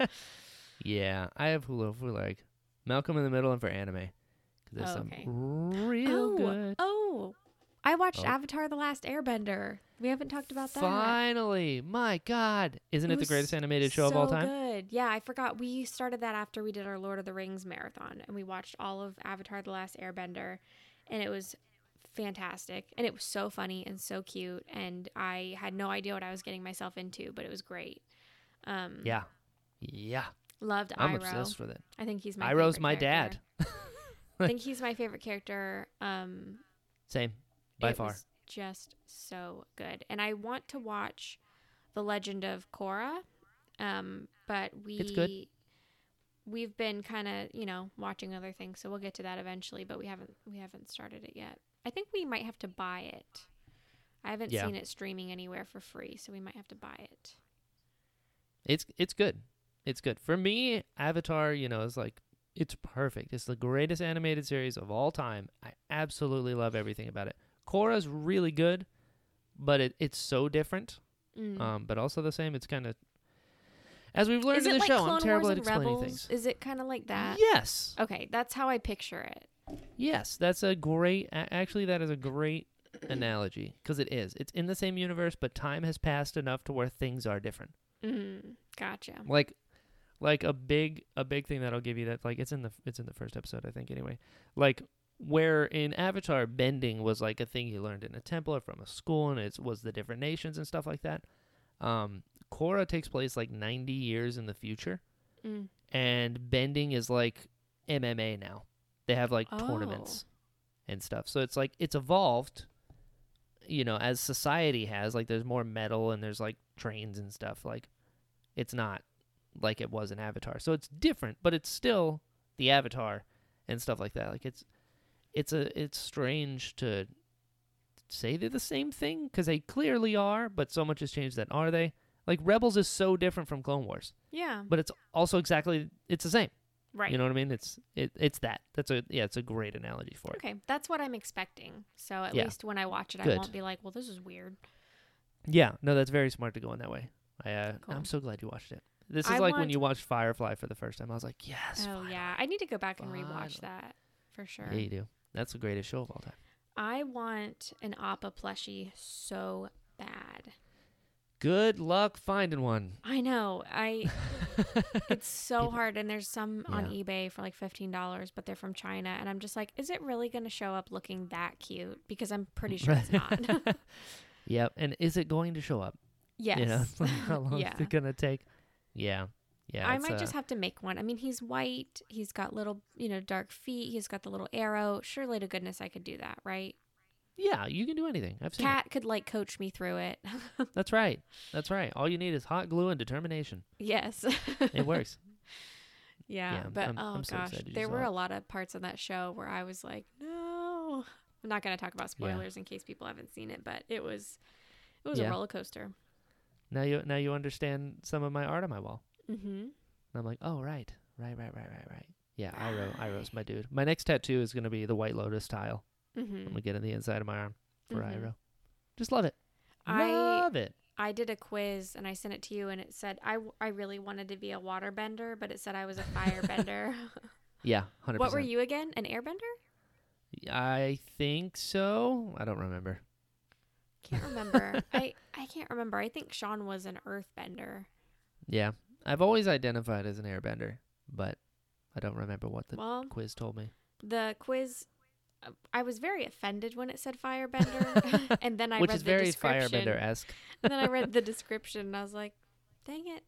yeah, I have Hulu for like Malcolm in the Middle and for anime. Cause there's Oh, some real oh, good. oh, I watched Oh. Avatar: The Last Airbender. We haven't talked about that. Finally, my God, isn't it, the greatest animated show of all so time? Good. Yeah, I forgot. We started that after we did our Lord of the Rings marathon, and we watched all of Avatar: The Last Airbender, and it was fantastic, and it was so funny and so cute, and I had no idea what I was getting myself into, but it was great. Um, Yeah, yeah, loved I'm Iroh. obsessed with it. I think he's my Iroh's my character. dad. I think he's my favorite character. Um, Same, by far. just so good, and I want to watch the Legend of Korra, um, but we It's good. we've been kind of you know watching other things, so we'll get to that eventually. But we haven't we haven't started it yet. I think we might have to buy it. I haven't Yeah. seen it streaming anywhere for free, so we might have to buy it. It's it's good. It's good for me. Avatar, you know, is like it's perfect. It's the greatest animated series of all time. I absolutely love everything about it. Korra's really good, but it, it's so different. Mm. Um, but also the same. It's kind of as we've learned in the like show. Clone I'm terrible Wars at explaining Rebels? things. Is it kind of like that? Yes, Okay, that's how I picture it. Yes, that's a great. Actually, that is a great analogy because it is. It's in the same universe, but time has passed enough to where things are different. Mm, gotcha. like like a big a big thing that I'll give you that like it's in the it's in the first episode I think anyway. Like where in Avatar bending was like a thing you learned in a temple or from a school and it was the different nations and stuff like that. Um Korra takes place like 90 years in the future Mm. and bending is like MMA now. They have like Oh. tournaments and stuff. So it's like it's evolved you know as society has like there's more metal and there's like trains and stuff like it's not like it was in Avatar. So it's different, but it's still the Avatar and stuff like that. Like it's it's a it's strange to say they're the same thing because they clearly are, but so much has changed that are they? Like Rebels is so different from Clone Wars, Yeah. but it's also exactly it's the same. Right. You know what I mean? It's it it's that. That's a yeah, it's a great analogy for it. Okay, that's what I'm expecting. So at Yeah. least when I watch it, I won't be like, "Well, this is weird." Yeah, no, that's very smart to go in that way. I uh, Cool. I'm so glad you watched it. This is I like when you watched Firefly for the first time. I was like, yes. oh finally. yeah, I need to go back and rewatch Finally. that for sure. Yeah, you do. That's the greatest show of all time. I want an Appa plushie so bad. Good luck finding one. I know. I it's so hard and there's some on Yeah. eBay for like $15, but they're from China and I'm just like, is it really going to show up looking that cute? Because I'm pretty sure it's not. yep. And is it going to show up? yes. You know, like, how long Yeah. is it gonna take? Yeah. Yeah. I it's, might uh, just have to make one. I mean, he's white. He's got little, you know, dark feet. He's got the little arrow. Surely to goodness I could do that, right? Yeah, you can do anything. I've seen Cat could like coach me through it. That's right. That's right. All you need is hot glue and determination. yes. It works. yeah, Yeah, but I'm- oh I'm so gosh, there were it. a lot of parts on that show where I was like, no. I'm not going to talk about Yeah. spoilers in case people haven't seen it, but it was it was Yeah. a roller coaster. now you now you understand some of my art on my wall. Mm-hmm. And I'm like, oh right, right, right, right, right, right. Yeah, Iroh, Iroh's my dude. My next tattoo is gonna be the White Lotus tile. I'm Mm-hmm. gonna get on the inside of my arm for Mhm. Iroh. Just love it. I love it. I did a quiz and I sent it to you and it said I, w- I really wanted to be a waterbender, but it said I was a firebender. Yeah, hundred what were you again? An airbender? I think so. I don't remember. Can't remember. I I can't remember. I think Sean was an earthbender. Yeah, I've always identified as an airbender, but I don't remember what the Well, quiz told me. the quiz I was very offended when it said firebender and then I Which read is the very description. firebender esque. and then I read the description and I was like, "Dang it.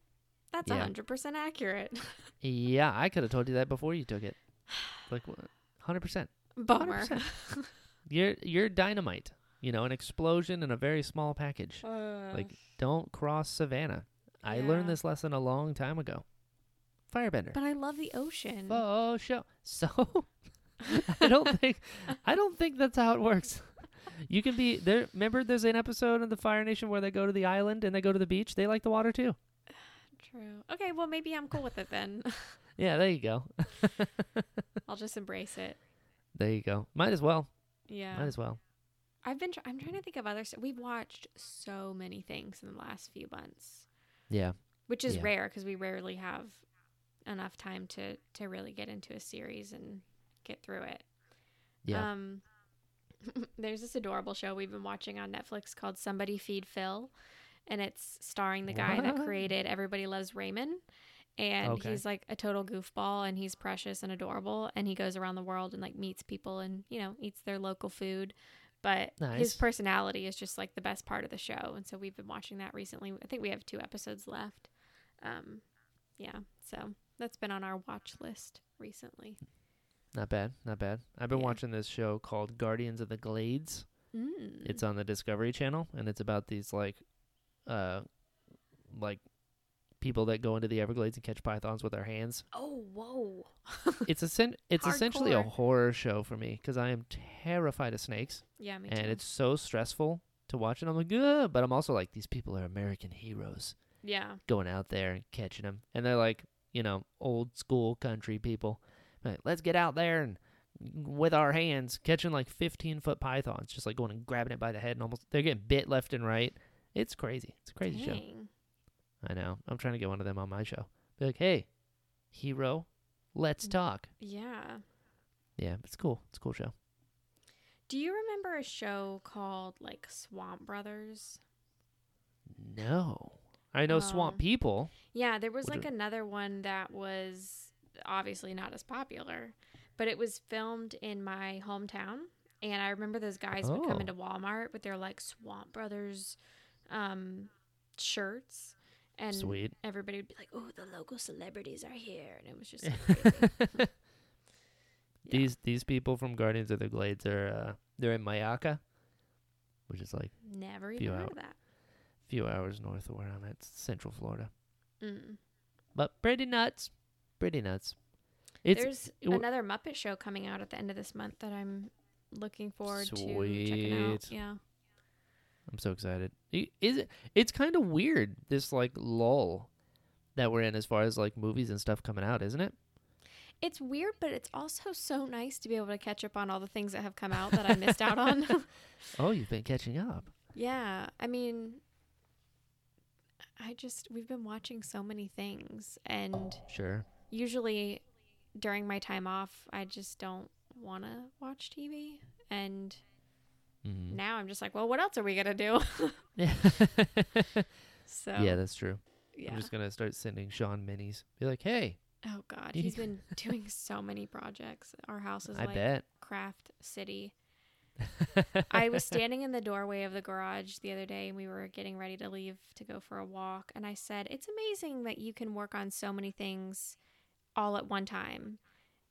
That's a Yeah. 100% accurate." Yeah, I could have told you that before you took it. Like, hundred percent. Bummer. 100%. You're you're dynamite. You know, an explosion in a very small package. Uh, Like, don't cross Savannah. I Yeah. learned this lesson a long time ago. Firebender. but I love the ocean. Oh, show. So, I don't think I don't think that's how it works. You can be there. Remember, there's an episode of the Fire Nation where they go to the island and they go to the beach. They like the water too. True. Okay, well maybe I'm cool with it then. Yeah, there you go. I'll just embrace it. There you go. Might as well. Yeah. Might as well. I've been. Tr- I'm trying to think of other. St- We've watched so many things in the last few months, Yeah. which is Yeah. rare because we rarely have enough time to to really get into a series and get through it. Yeah. Um, there's this adorable show we've been watching on Netflix called Somebody Feed Phil, and it's starring the guy that created Everybody Loves Raymond. And Okay. he's like a total goofball and he's precious and adorable. And he goes around the world and like meets people and, you know, eats their local food. But his personality is just like the best part of the show. And so we've been watching that recently. I think we have two episodes left. Um, yeah. So that's been on our watch list recently. Not bad. Not bad. I've been Yeah. watching this show called Guardians of the Glades. Mm. It's on the Discovery Channel, and it's about these like, uh, like people that go into the Everglades and catch pythons with their hands. oh, whoa. It's a it's essentially a horror show for me because I am terrified of snakes, Yeah, me and too. And it's so stressful to watch. And I'm like, Ugh, but I'm also like, these people are American heroes yeah. going out there and catching them, and they're like, you know, old school country people. Like, let's get out there and with our hands catching like 15 foot pythons, just like going and grabbing it by the head, and almost they're getting bit left and right. It's crazy. It's a crazy show. I know. I'm trying to get one of them on my show. Be like, hey, hero, let's Mm. talk. Yeah. Yeah, it's cool. It's a cool show. Do you remember a show called like Swamp Brothers? No, I know Swamp Oh. People. Yeah, there was like another one that was obviously not as popular, but it was filmed in my hometown. And I remember those guys would come Oh. into Walmart with their like Swamp Brothers um, shirts. And Sweet. everybody would be like, oh, the local celebrities are here. And it was just. Yeah. These these people from Guardians of the Glades are uh, they're in Mayaca, which is like Never even heard out. of that. a few hours north of where I'm at, Central Florida. Mm. But pretty nuts, pretty nuts. It's There's w- another Muppet show coming out at the end of this month that I'm looking forward to checking out. Yeah. I'm so excited. Is it? It's kind of weird this like lull that we're in as far as like movies and stuff coming out, isn't it? It's weird, but it's also so nice to be able to catch up on all the things that have come out that I missed out on. Oh, you've been catching up. yeah, I mean, I just we've been watching so many things, and Sure. Usually during my time off, I just don't want to watch TV, and Mhm. now I'm just like, well, what else are we gonna do? Yeah. so yeah, that's true. yeah. I'm just gonna start sending Sean minis. Be like, hey, Oh God, he's been doing so many projects. Our house is I like bet. craft city. I was standing in the doorway of the garage the other day and we were getting ready to leave to go for a walk and I said, "It's amazing that you can work on so many things all at one time."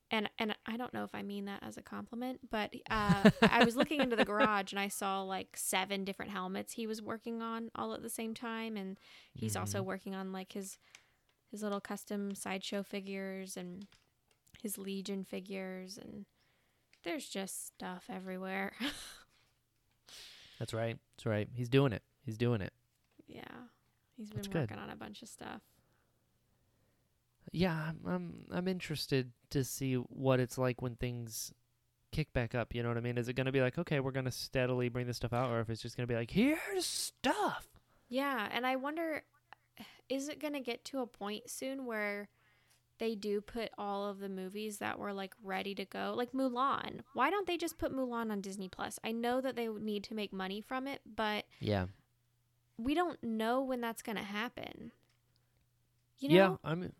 And and I don't know if I mean that as a compliment, but uh, I was looking into the garage and I saw like seven different helmets he was working on all at the same time and he's also Mhm. working on like his his little custom sideshow figures and his legion figures and there's just stuff everywhere That's right. That's right. He's doing it. He's doing it. yeah he's been That's good. working on a bunch of stuff Yeah, I'm, I'm I'm interested to see what it's like when things kick back up. You know what I mean? Is it going to be like, okay, we're going to steadily bring this stuff out, or if it's just going to be like, here's stuff. yeah and i wonder is it going to get to a point soon where they do put all of the movies that were like ready to go like mulan why don't they just put mulan on disney plus i know that they need to make money from it but Yeah. we don't know when that's going to happen you know Yeah. I mean,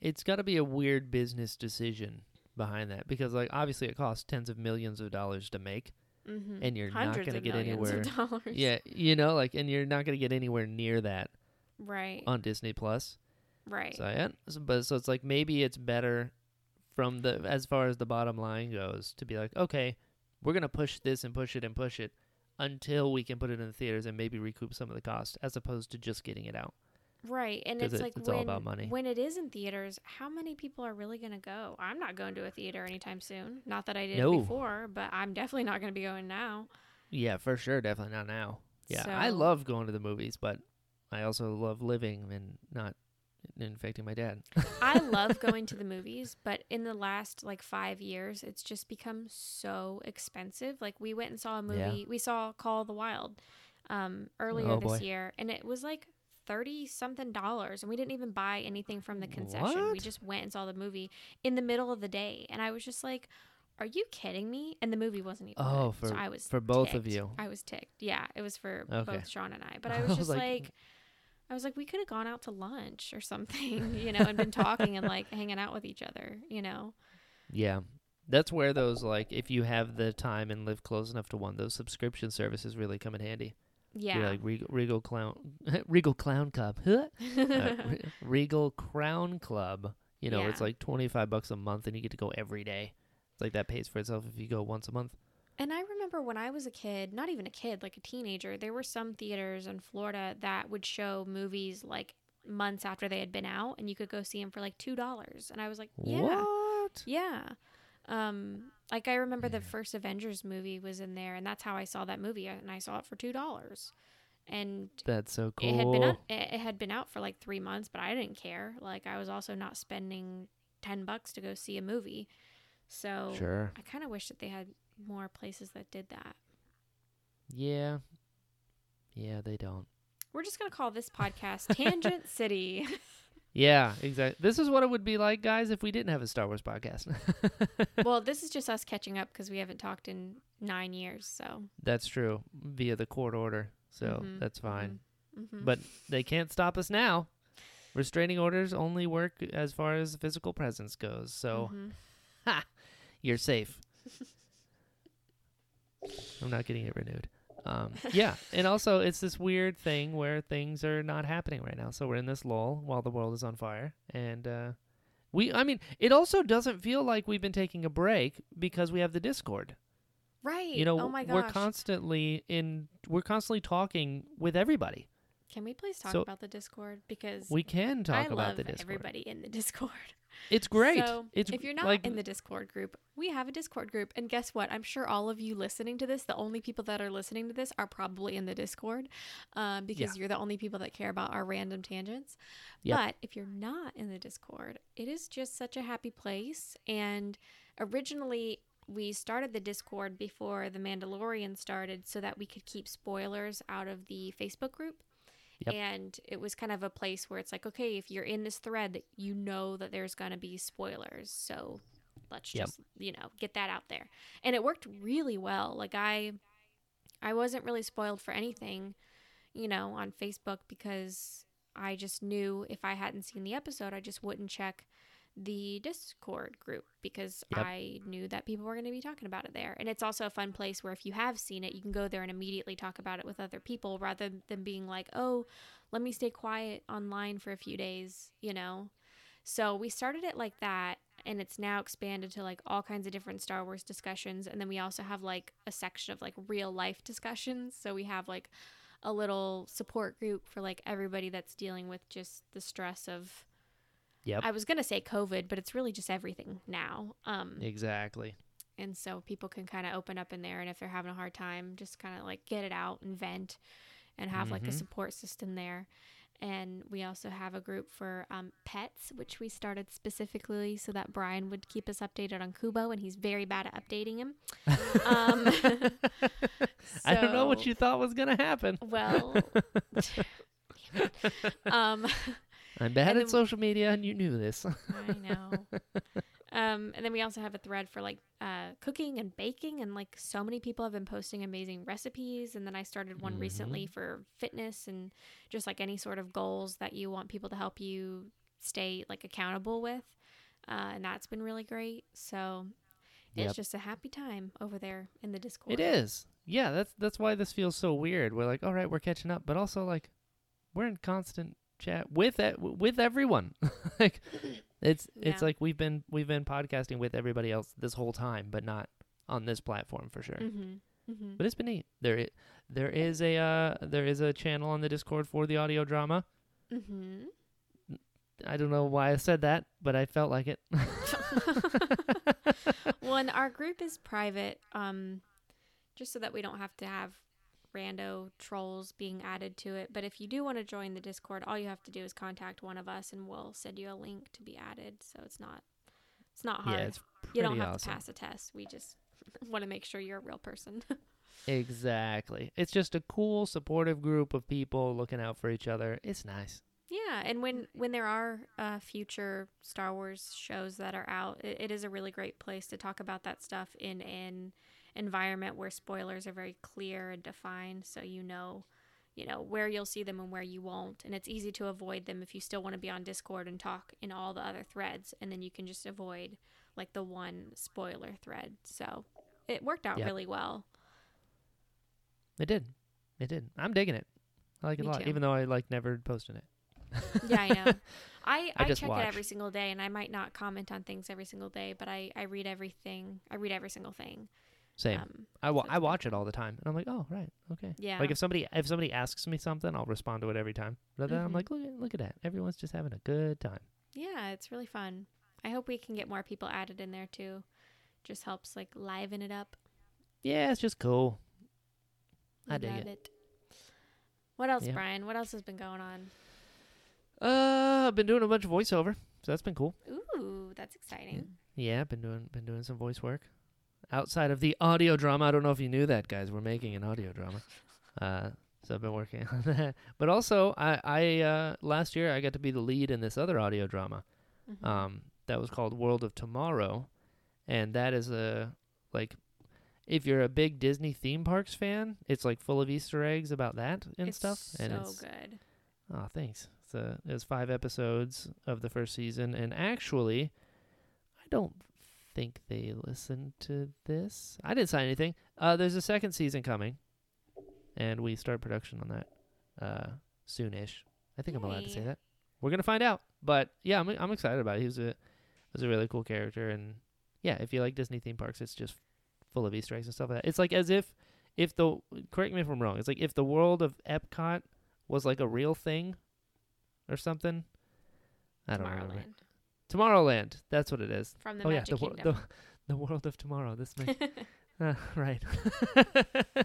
it's got to be a weird business decision behind that because, like, obviously, it costs tens of millions of dollars to make, Mhm. and you're not going to get anywhere. Yeah, you know, like, and you're not going to get anywhere near that right on Disney Plus. right So yeah, so, but so it's like maybe it's better from the as far as the bottom line goes to be like, okay, we're gonna push this and push it and push it until we can put it in the theaters and maybe recoup some of the cost, as opposed to just getting it out. Right. And it's it- like it's when, all about money. when it is in theaters, how many people are really going to go? I'm not going to a theater anytime soon. Not that I did No. before, but I'm definitely not going to be going now. Yeah, for sure, definitely not now. Yeah, I love going to the movies, but I also love living and not infecting my dad. I love going to the movies, but in the last like 5 years, it's just become so expensive. Like we went and saw a movie. Yeah. We saw Call of the Wild um earlier Oh, this boy. year and it was like 30 something dollars and we didn't even buy anything from the concession. We just went and saw the movie in the middle of the day and I was just like are you kidding me? And the movie wasn't even Oh, good. so for- I was for both of you. I was ticked. Yeah, it was for Okay. both Sean and I. But I I was was just like- like, I was like, we could have gone out to lunch or something, you know, and been talking and like hanging out with each other, you know. Yeah. That's where those like if you have the time and live close enough to one, those subscription services really come in handy. Yeah. You're like Regal, Regal Clown, Regal Clown Club, huh? uh, Regal Crown Club. You know, it's like twenty five bucks a month, and you get to go every day. It's like that pays for itself if you go once a month. And I remember when I was a kid, not even a kid, like a teenager, there were some theaters in Florida that would show movies like months after they had been out, and you could go see them for like two dollars. And I was like, yeah, What? yeah. Um, like I remember the first Avengers movie was in there, and that's how I saw that movie, and I saw it for two dollars. And That's so cool. it had been out, it it had been out for like three months, but I didn't care. Like I was also not spending ten bucks to go see a movie, so Sure. I kind of wish that they had more places that did that. Yeah. Yeah, they don't. We're just gonna call this podcast Tangent City. Yeah, exactly. This is what it would be like, guys, if we didn't have a Star Wars podcast. well, this is just us catching up because we haven't talked in nine years. So That's true. Via the court order. So Mhm, that's fine. mhm. But they can't stop us now. Restraining orders only work as far as physical presence goes. So Mhm. you're safe. I'm not getting it renewed. Um, yeah, and also it's this weird thing where things are not happening right now. So we're in this lull while the world is on fire, and uh, we. I mean, it also doesn't feel like we've been taking a break because we have the Discord. right. You know, oh my we're constantly in. We're constantly talking with everybody. Can we please talk So- about the Discord? Because We can talk about the Discord. everybody in the Discord. It's great. So it's if you're not like in the Discord group, we have a Discord group. And guess what? I'm sure all of you listening to this, the only people that are listening to this are probably in the Discord um, because you're the only people that care about our random tangents. Yep. But if you're not in the Discord, it is just such a happy place. And originally, we started the Discord before The Mandalorian started so that we could keep spoilers out of the Facebook group. Yep. And it was kind of a place where it's like, okay, if you're in this thread, that you know that there's going to be spoilers. So let's Yep. just, you know, get that out there. And it worked really well. Like I I wasn't really spoiled for anything, you know, on Facebook because I just knew if I hadn't seen the episode, I just wouldn't check the Discord group because Yep. I knew that people were going to be talking about it there. And it's also a fun place where if you have seen it, you can go there and immediately talk about it with other people rather than being like, oh, let me stay quiet online for a few days, you know? So we started it like that. And it's now expanded to like all kinds of different Star Wars discussions. And then we also have like a section of like real life discussions. So we have like a little support group for like everybody that's dealing with just the stress of Yep. I was gonna say COVID, but it's really just everything now. Um, exactly. and so people can kind of open up in there, and if they're having a hard time, just kind of like get it out and vent, and have like a Mhm. support system there. And we also have a group for um, pets, which we started specifically so that Brian would keep us updated on Kubo, and he's very bad at updating him. Um, I don't know what you thought was gonna happen. Well, um, I'm bad at social media, and you knew this. I know. Um, and then we also have a thread for like uh, cooking and baking, and like so many people have been posting amazing recipes. And then I started one recently for fitness and just like any sort of goals that you want people to help you stay like accountable with. Uh, and that's been really great. So Yep. it's just a happy time over there in the Discord. It is. Yeah, that's that's why this feels so weird. We're like, all right, we're catching up, but also like, we're in constant chat with it with everyone. like, it's it's Yeah. like we've been we've been podcasting with everybody else this whole time, but not on this platform for sure. Mm-hmm. Mm-hmm. But it's been neat. There i- there is a uh, there is a channel on the Discord for the audio drama. Mm-hmm. I don't know why I said that, but I felt like it. well, and our group is private, um, just so that we don't have to have rando trolls being added to it. But if you do want to join the Discord, all you have to do is contact one of us, and we'll send you a link to be added. So it's not, it's not hard. yeah, it's you don't have awesome. to pass a test. We just want to make sure you're a real person. Exactly. It's just a cool, supportive group of people looking out for each other. It's nice. Yeah, and when when there are uh, future Star Wars shows that are out, it, it is a really great place to talk about that stuff in an environment where spoilers are very clear and defined, so you know, you know where you'll see them and where you won't, and it's easy to avoid them if you still want to be on Discord and talk in all the other threads, and then you can just avoid like the one spoiler thread. So it worked out Yep. really well. It did. It did. I'm digging it. I like it Me a lot, too. even though I like never posted it. Yeah, I know. I, I I, check watch. it every single day, and I might not comment on things every single day, but I, I read everything. I read every single thing. Same. Um, I, wa- I watch it all the time, and I'm like, oh right, okay. yeah. Like if somebody if somebody asks me something, I'll respond to it every time. But then I'm Mhm. like, look at look at that. Everyone's just having a good time. yeah, it's really fun. I hope we can get more people added in there too. Just helps like liven it up. Yeah, it's just cool. I dig Love it. What else, Yeah. Brian? What else has been going on? Uh, I've been doing a bunch of voiceover, so that's been cool. Ooh, that's exciting. Yeah, been doing been doing some voice work outside of the audio drama. I don't know if you knew that, guys. We're making an audio drama. Uh, so I've been working on that. But also, I I uh, last year I got to be the lead in this other audio drama. Mhm. Um, that was called World of Tomorrow, and that is a like. If you're a big Disney theme parks fan, it's like full of Easter eggs about that and it's stuff. So and it's good. Oh, thanks. It's, uh, it was five episodes of the first season, and actually, I don't think they listened to this. I didn't sign anything. Uh, there's a second season coming, and we start production on that uh, soonish. I think I'm allowed to say that. We're gonna find out, but yeah, I'm I'm excited about it. He was a was a really cool character, and yeah, if you like Disney theme parks, it's just full of Easter eggs and stuff like that. It's like as if if the correct me if I'm wrong. It's like if the world of Epcot was like a real thing or something. I don't remember. Tomorrowland. That's what it is. from the oh yeah, Magic the, wor- Kingdom. the the world of tomorrow. This uh, right.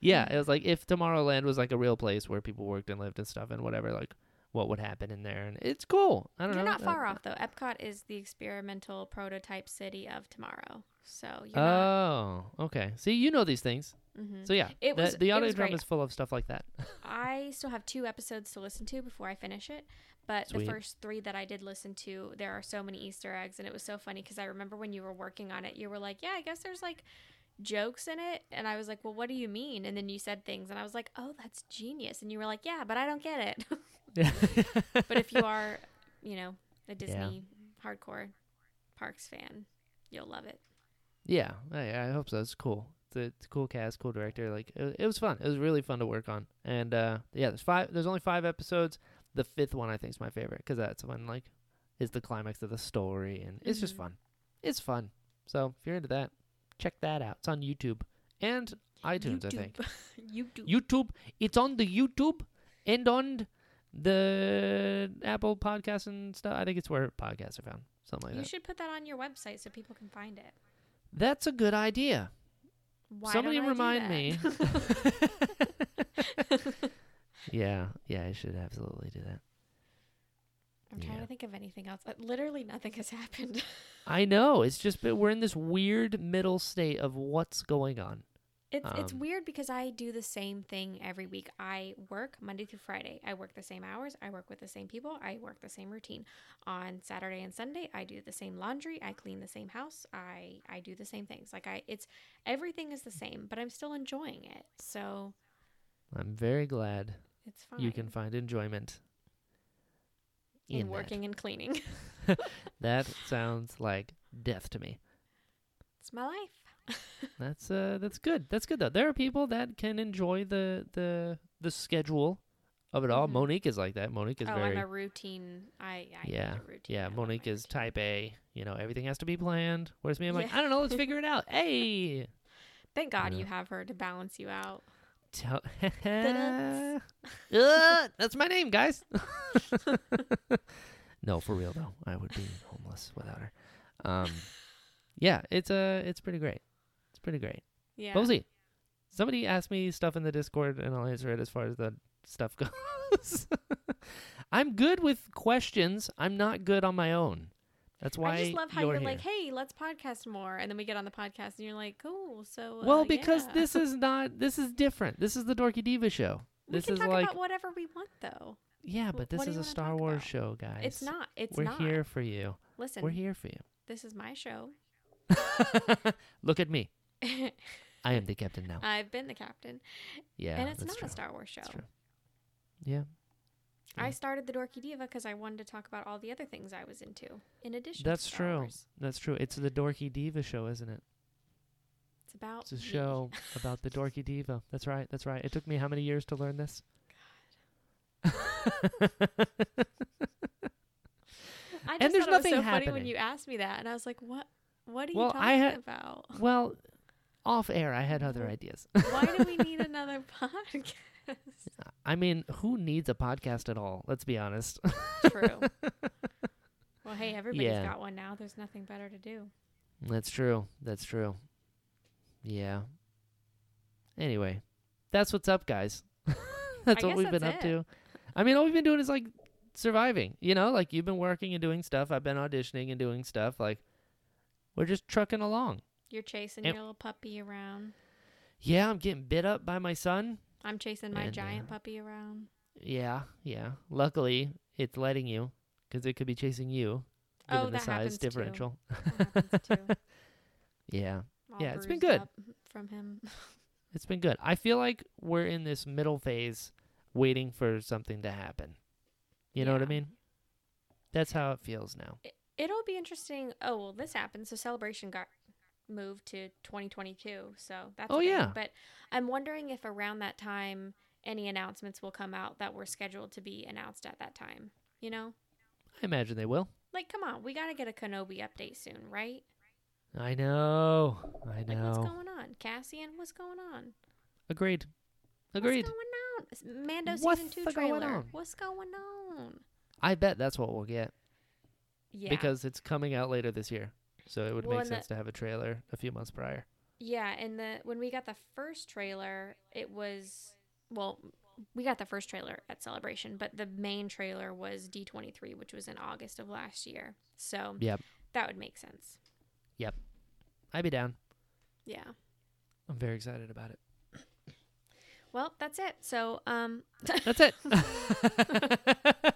yeah, it was like if Tomorrowland was like a real place where people worked and lived and stuff and whatever, like what would happen in there, and it's cool. I don't You're know. not uh, far off though. Epcot is the experimental prototype city of tomorrow. So you're not. Oh, okay. See, you know these things. mhm. So yeah, It the, was- the it audio drum is full of stuff like that. I still have two episodes to listen to before I finish it. But Sweet. the first three that I did listen to, there are so many Easter eggs, and it was so funny because I remember when you were working on it, you were like, "Yeah, I guess there's like jokes in it," and I was like, "Well, what do you mean?" And then you said things, and I was like, "Oh, that's genius," and you were like, "Yeah, but I don't get it." but if you are, you know, a Disney hardcore parks fan, you'll love it. Yeah, I, I hope so. It's cool. It's a, cool cast, cool director. Like it, it was fun. It was really fun to work on. And uh, yeah, there's five. There's only five episodes. The fifth one I think is my favorite because that's when like is the climax of the story, and it's just Mhm. fun. It's fun. So if you're into that, check that out. It's on YouTube and iTunes. I think YouTube. YouTube. It's on the YouTube and on the Apple Podcasts and stuff. I think it's where podcasts are found. Something like You that. should put that on your website so people can find it. That's a good idea. Why Somebody don't I do remind me. Yeah, yeah, I should absolutely do that. I'm trying Yeah. to think of anything else. Uh, Literally nothing has happened. I know. It's just but we're in this weird middle state of what's going on. It's it's Um, weird because I do the same thing every week. I work Monday through Friday. I work the same hours. I work with the same people. I work the same routine. On Saturday and Sunday, I do the same laundry. I clean the same house. I I do the same things. Like I it's everything is the same, but I'm still enjoying it. So I'm very glad it's fine. you can find enjoyment in, in, that. working and cleaning. That sounds like death to me. it's my life. That's uh that's good. That's good though. There are people that can enjoy the the the schedule of it all. Mhm. Monique is like that. Monique is oh, very I'm a routine. I, I Yeah, a routine. yeah, I Monique is routine. type A. You know, everything has to be planned. Whereas me, I'm like, I don't know, let's figure it out. Hey, Thank God Yeah. you have her to balance you out. Uh, that's my name, guys. no, for real though, I would be homeless without her. Um, yeah, it's uh, it's pretty great. It's pretty great. Yeah. See. Somebody asked me stuff in the Discord, and I'll answer it as far as the stuff goes. I'm good with questions. I'm not good on my own. That's why I just love how you're you're, like, "Hey, let's podcast more," and then we get on the podcast, and you're like, "Cool." So, uh, well, because yeah. this is not. This is different. This is the Dorky Diva show. we this can is talk like about whatever we want, though. yeah, but this is a Star Wars about? show, guys. It's not. It's We're not. here for you. Listen, We're here for you. this is my show. Look at me. I am the captain now. I've been the captain, Yeah, and it's not true. a Star Wars show. That's true. Yeah. I started the Dorky Diva because I wanted to talk about all the other things I was into, in addition. That's true. Wars. That's true. It's the Dorky Diva show, isn't it? It's about It's a me. show about the Dorky Diva. That's right. That's right. It took me how many years to learn this? I And there's thought it was nothing so funny when you asked me that, and I was like, "What? What are you talking I had- about? well, off air, I had other ideas. Why do we need another podcast?" I mean, who needs a podcast at all? Let's be honest. True. Well, hey, everybody's Yeah. got one now. There's nothing better to do. That's true. That's true. Yeah. Anyway, that's what's up, guys. that's I what we've been that's up to. I mean, all we've been doing is like surviving. You know, like you've been working and doing stuff. I've been auditioning and doing stuff. Like we're just trucking along. You're chasing And- your little puppy around. Yeah, I'm getting bit up by my son. I'm chasing my And, giant uh, puppy around. Yeah, yeah. Luckily, it's letting you because it could be chasing you, Oh, given the that size differential. Happens too. Yeah, All Yeah, it's been good. from him. it's been good. I feel like we're in this middle phase, waiting for something to happen. You know what I mean? That's how it feels now. It'll be interesting. Oh well, this happened. So celebration got moved to 2022. So that's Oh, thing. yeah. But I'm wondering if around that time any announcements will come out that were scheduled to be announced at that time. You know, I imagine they will. like come on, we gotta get a Kenobi update soon, right? I know. I Like what's going on, Cassian? What's going on? Agreed. Agreed. What's going on? Mando What's season two the going trailer. on? What's going on? I bet that's what we'll get Yeah. because it's coming out later this year. So it would Well, make and the- sense to have a trailer a few months prior. Yeah, and the when we got the first trailer, it was well, we got the first trailer at Celebration, but the main trailer was D23, which was in August of last year. So Yep. that would make sense. Yep. I'd be down. Yeah. I'm very excited about it. Well, that's it. So, um, That's it.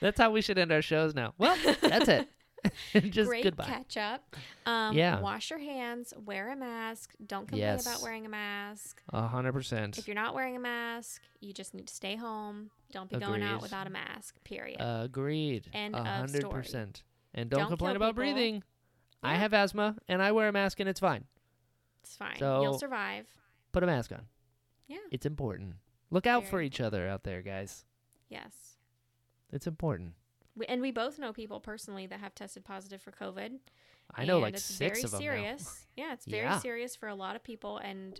that's how we should end our shows now. Well, that's it. Just great goodbye. catch up. Um, Yeah. Wash your hands. Wear a mask. Don't complain Yes. about wearing a mask. A hundred percent. If you're not wearing a mask, you just need to stay home. Don't be going out without a mask. Period. Agreed. End A hundred percent. And don't, Don't complain about people. breathing. I have asthma and I wear a mask and it's fine. it's fine. so- You'll survive. Put a mask on. Yeah. It's important. Look out for each other out there, guys. Yes. It's important. We, and we both know people personally that have tested positive for COVID. I know and like it's six very of them serious. Yeah, it's very Yeah. serious for a lot of people, and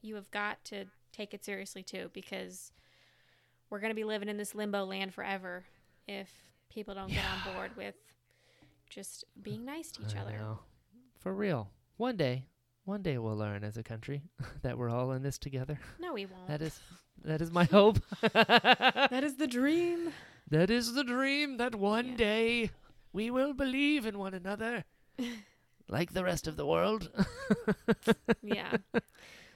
you have got to take it seriously too, because we're going to be living in this limbo land forever if people don't get on board with just being nice to each I other. know. For real. One day, one day we'll learn as a country that we're all in this together. No, we won't. That is that is my hope. that is the dream. That is the dream that one Yeah. day we will believe in one another. like the rest of the world. yeah.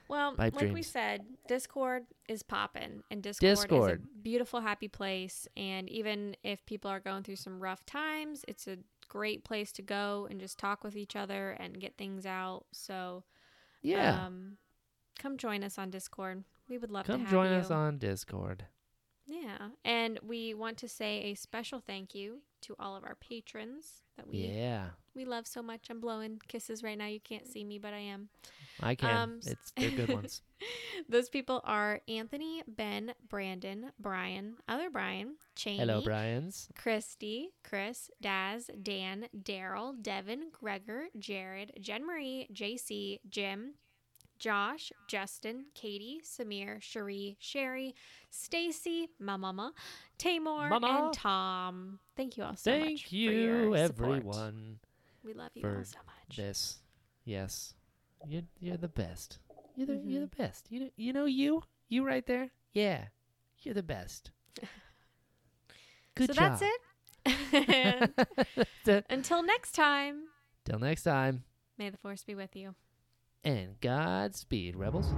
Well, Pipe like we said, Discord is popping, and Discord, Discord. is a beautiful, happy place. And even if people are going through some rough times, it's a great place to go and just talk with each other and get things out. So, yeah. um, come join us on Discord. We would love to have you. Come join you. us on Discord. Yeah, and we want to say a special thank you to all of our patrons that we Yeah. we love so much. I'm blowing kisses right now. You can't see me, but I am. I can. Um, it's they're good ones. Those people are Anthony, Ben, Brandon, Brian, other Brian, Cheney, Hello, Brian's. Christy, Chris, Daz, Dan, Daryl, Devin, Gregor, Jared, Jen Marie, JC, Jim, Josh, Justin, Katie, Samir, Cherie, Sherry, Stacy, my mama, Tamor, Mama. and Tom. Thank you all so much. Thank for your you, everyone. We love you all so much. This. Yes. You're, you're the best. You're the, you're Mhm. the best. You know, you know you? You right there? Yeah. You're the best. Good so job. That's it. Until next time, Till next time. may the force be with you. And Godspeed, rebels.